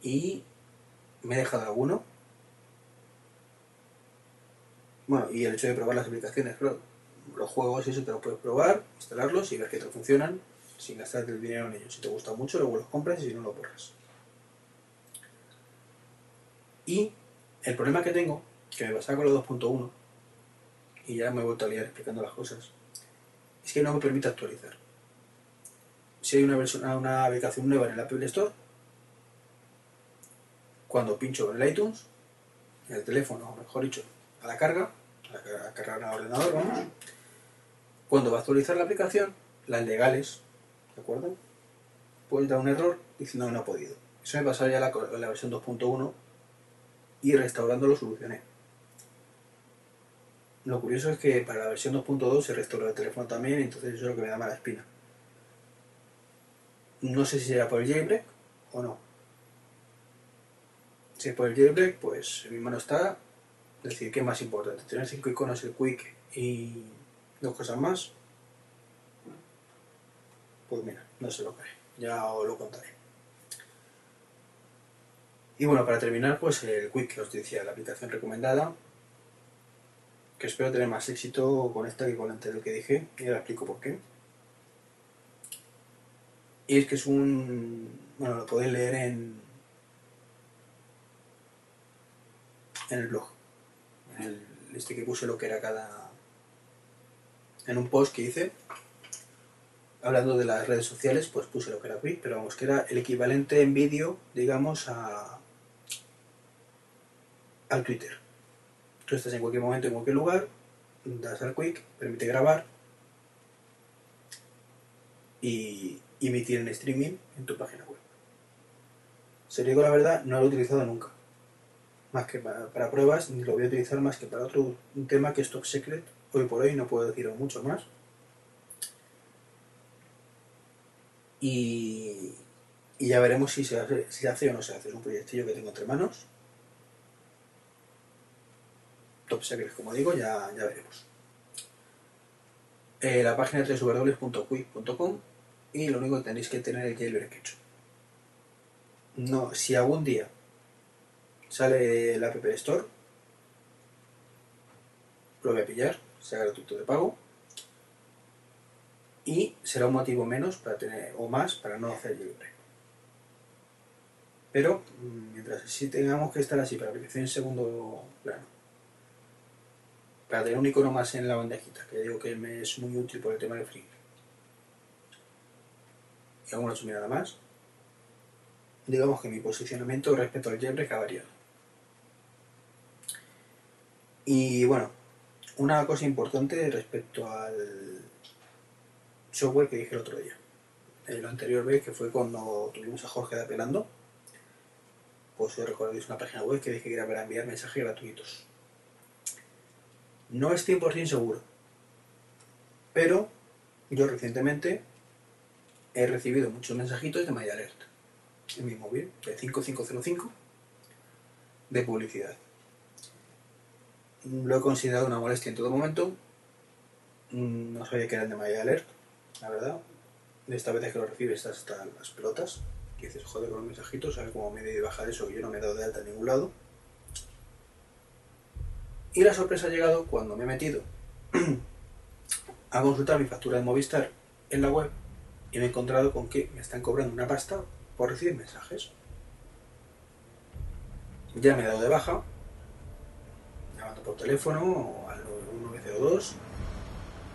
Y me he dejado alguno. Bueno, y el hecho de probar las aplicaciones, claro. Los juegos, eso te lo puedes probar, instalarlos y ver que te funcionan sin gastarte el dinero en ellos. Si te gusta mucho, luego los compras y si no, lo borras. Y el problema que tengo, que me pasa con los 2.1, y ya me he vuelto a liar explicando las cosas, es que no me permite actualizar. Si hay una versión, una aplicación nueva en el Apple Store, cuando pincho en el iTunes, en el teléfono, mejor dicho, a la carga, a cargar al ordenador, vamos, cuando va a actualizar la aplicación, las legales, ¿de acuerdo? Puede dar un error diciendo que no ha podido. Eso me pasó ya la, la versión 2.1 y restaurando lo solucioné. Lo curioso es que para la versión 2.2 se restauró el teléfono también, entonces eso es lo que me da mala espina. No sé si será por el jailbreak o no. Si es por el jailbreak, pues en mi mano está decir qué es más importante, tener cinco iconos, el quick y dos cosas más. Pues mira, no sé lo que ya os lo contaré. Y bueno, para terminar, pues el quick que os decía, la aplicación recomendada, que espero tener más éxito con esta que con la anterior que dije, y ahora explico por qué. Y es que es un. Bueno, lo podéis leer en. en el blog. En el, este que puse lo que era cada. en un post que hice. Hablando de las redes sociales, pues puse lo que era Quick, pero vamos, que era el equivalente en vídeo, digamos, a. al Twitter. Tú estás en cualquier momento, en cualquier lugar, das al Quick, permite grabar y emitir en streaming en tu página web. Si os digo la verdad, no lo he utilizado nunca. Más que para, pruebas, ni lo voy a utilizar más que para otro tema que es Top Secret. Hoy por hoy no puedo deciros mucho más. Y, ya veremos si se, hace, si se hace o no se hace. Es un proyectillo que tengo entre manos. Top Secret, como digo, ya, ya veremos. Eh, la página es www.quick.com y lo único que tenéis que tener el jailbreak hecho. No, si algún día sale la App Store, lo voy a pillar, sea gratuito de pago, y será un motivo menos para tener, o más para no hacer jailbreak. Pero mientras sí tengamos que estar así para aplicación en segundo plano, para tener un icono más en la bandejita, que digo que es muy útil por el tema del free alguna nada más, digamos que mi posicionamiento respecto al jailbreak ha variado. Y bueno, una cosa importante respecto al software que dije el otro día. El anterior vez, que fue cuando tuvimos a Jorge de apelando, pues si recordáis una página web que dije que era para enviar mensajes gratuitos. No es 100% seguro, pero yo recientemente he recibido muchos mensajitos de MyAlert en mi móvil, de 5505, de publicidad. Lo he considerado una molestia en todo momento. No sabía que eran de MyAlert, la verdad. De esta vez que lo recibes hasta las pelotas. Dices, joder, con los mensajitos, ver cómo me de bajar eso, yo no me he dado de alta en ningún lado. Y la sorpresa ha llegado cuando me he metido a consultar mi factura de Movistar en la web y me he encontrado con que me están cobrando una pasta por recibir mensajes. Ya me he dado de baja, llamando por teléfono al 1902,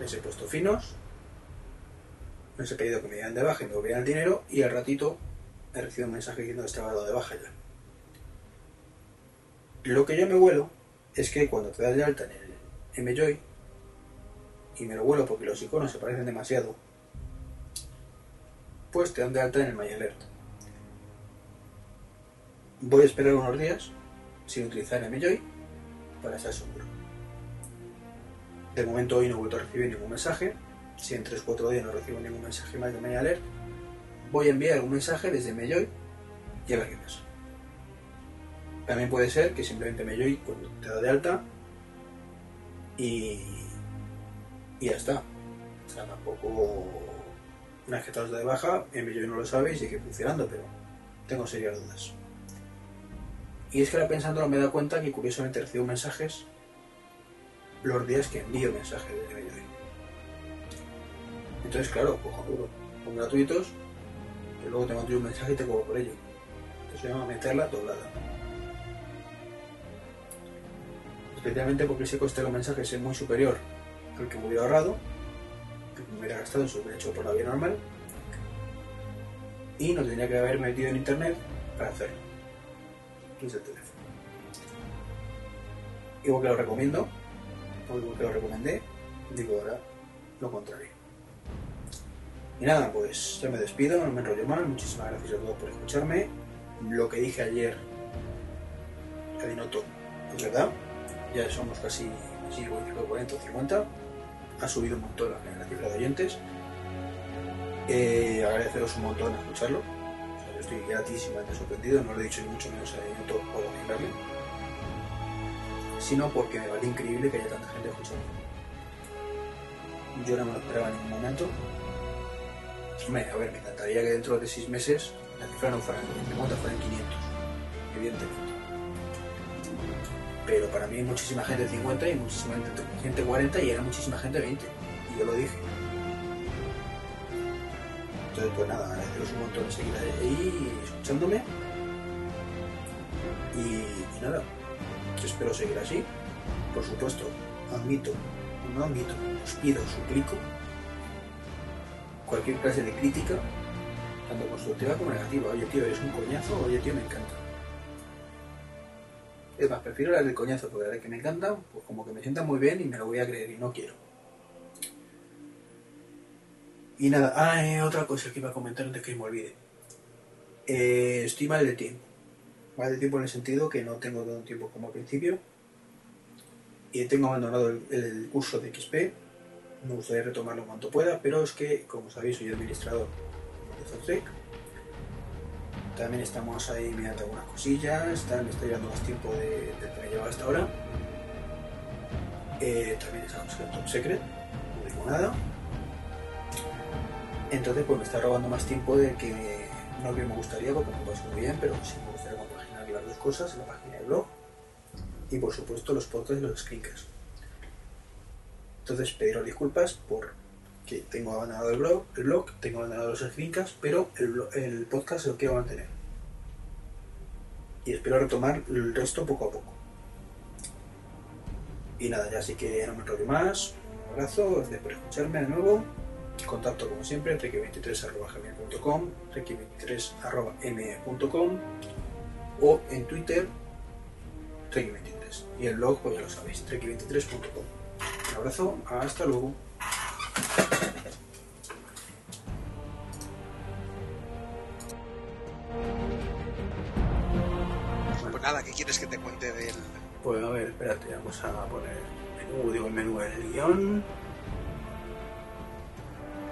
les he puesto finos, les he pedido que me dieran de baja y me volvieran el dinero y al ratito he recibido un mensaje diciendo que estaba dado de baja ya. Lo que yo me vuelo es que cuando te das de alta en el MJoy, y me lo vuelo porque los iconos se parecen demasiado pues te dan de alta en el MyAlert. Voy a esperar unos días sin utilizar MJoy para estar seguro. De momento hoy no he vuelto a recibir ningún mensaje. Si en 3-4 días no recibo ningún mensaje más de MyAlert, voy a enviar algún mensaje desde MJoy y a ver qué pasa. También puede ser que simplemente MJoy cuando te da de alta y, y ya está. sea, tampoco... Una vez que dado de baja, en yo no lo sabe y sigue funcionando, pero tengo serias dudas. Y es que ahora pensándolo me he dado cuenta que curiosamente recibo mensajes los días que envío mensajes de MJOy. Entonces, claro, cojo duro. Son gratuitos y luego te mando un mensaje y te cobro por ello. Eso se llama meterla doblada. Especialmente porque ese coste de los mensajes es muy superior al que me hubiera ahorrado, hubiera gastado en su hecho por la vía normal, y no tendría que haber metido en internet para hacerlo. Desde el. Igual que lo recomiendo, o igual que lo recomendé, digo ahora lo contrario. Y nada, pues ya me despido, no me enrollo más. Muchísimas gracias a todos por escucharme. Lo que dije ayer, que es verdad. Ya somos casi, casi 40 o 50. Ha subido un montón la, la cifra de oyentes. Eh, agradeceros un montón escucharlo. O sea, yo estoy gratísimamente sorprendido, no lo he dicho ni mucho menos Inoto por ejemplo sino porque me vale increíble que haya tanta gente escuchando. Yo no me lo esperaba en ningún momento. A ver, me encantaría que dentro de 6 meses la cifra no fuera en 50, fuera en 500, evidentemente. Pero para mí muchísima gente de 50 y muchísima gente de 40 y era muchísima gente de 20. Y yo lo dije. Entonces, pues nada, agradeceros un montón de seguir ahí escuchándome. Y, y nada, espero seguir así. Por supuesto, admito, no admito, os pido, suplico cualquier clase de crítica, tanto constructiva como negativa. Oye, tío, eres un coñazo, oye, tío, me encanta. Es más, prefiero la del coñazo, porque la de que me encanta, pues como que me sienta muy bien y me lo voy a creer y no quiero. Y nada, ah, eh, otra cosa que iba a comentar antes que me olvide. Eh, estoy mal de tiempo. Mal de tiempo en el sentido que no tengo el tiempo como al principio. Y tengo abandonado el, curso de XP. Me gustaría retomarlo cuanto pueda, pero es que, como sabéis, soy administrador de Zotrek. También estamos ahí mirando algunas cosillas. También me estoy dando más tiempo de, de que me lleva hasta ahora. Eh, también estamos en Top Secret. No digo nada. Entonces, pues me está robando más tiempo de que no me gustaría, porque me paso muy bien, pero sí me gustaría compaginar las dos cosas, la página de blog y, por supuesto, los podcasts y los screencasts. Entonces, pediros disculpas por que tengo abandonado el blog, el blog tengo abandonado los screencasts, pero el, el podcast lo quiero mantener. Y espero retomar el resto poco a poco. Y nada, ya así que no me enrollo más. Un abrazo, gracias por escucharme de nuevo contacto como siempre trek23.gmail.com trek23.me.com o en Twitter trek23 y el blog pues ya lo sabéis trek23.com un abrazo, hasta luego Pues nada, ¿qué quieres que te cuente del...? pues a ver, espérate, vamos a poner el menú, digo el menú del guion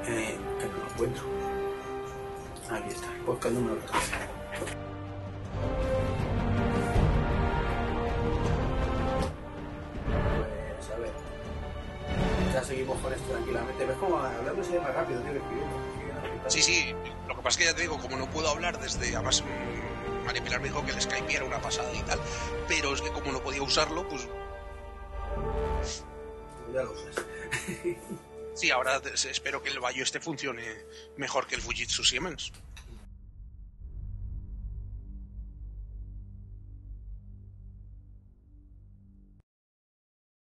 eh, que no lo encuentro. Aquí está, el podcast número 13. Ya seguimos con esto tranquilamente. ¿Ves cómo hablando se más rápido, tío, que escribiendo? Sí, sí, lo que pasa es que ya te digo, como no puedo hablar desde. Además, mmm, María Pilar me dijo que el Skype era una pasada y tal, pero es que como no podía usarlo, pues Ya lo usas. sí, ahora espero que el Bayo este funcione mejor que el Fujitsu Siemens.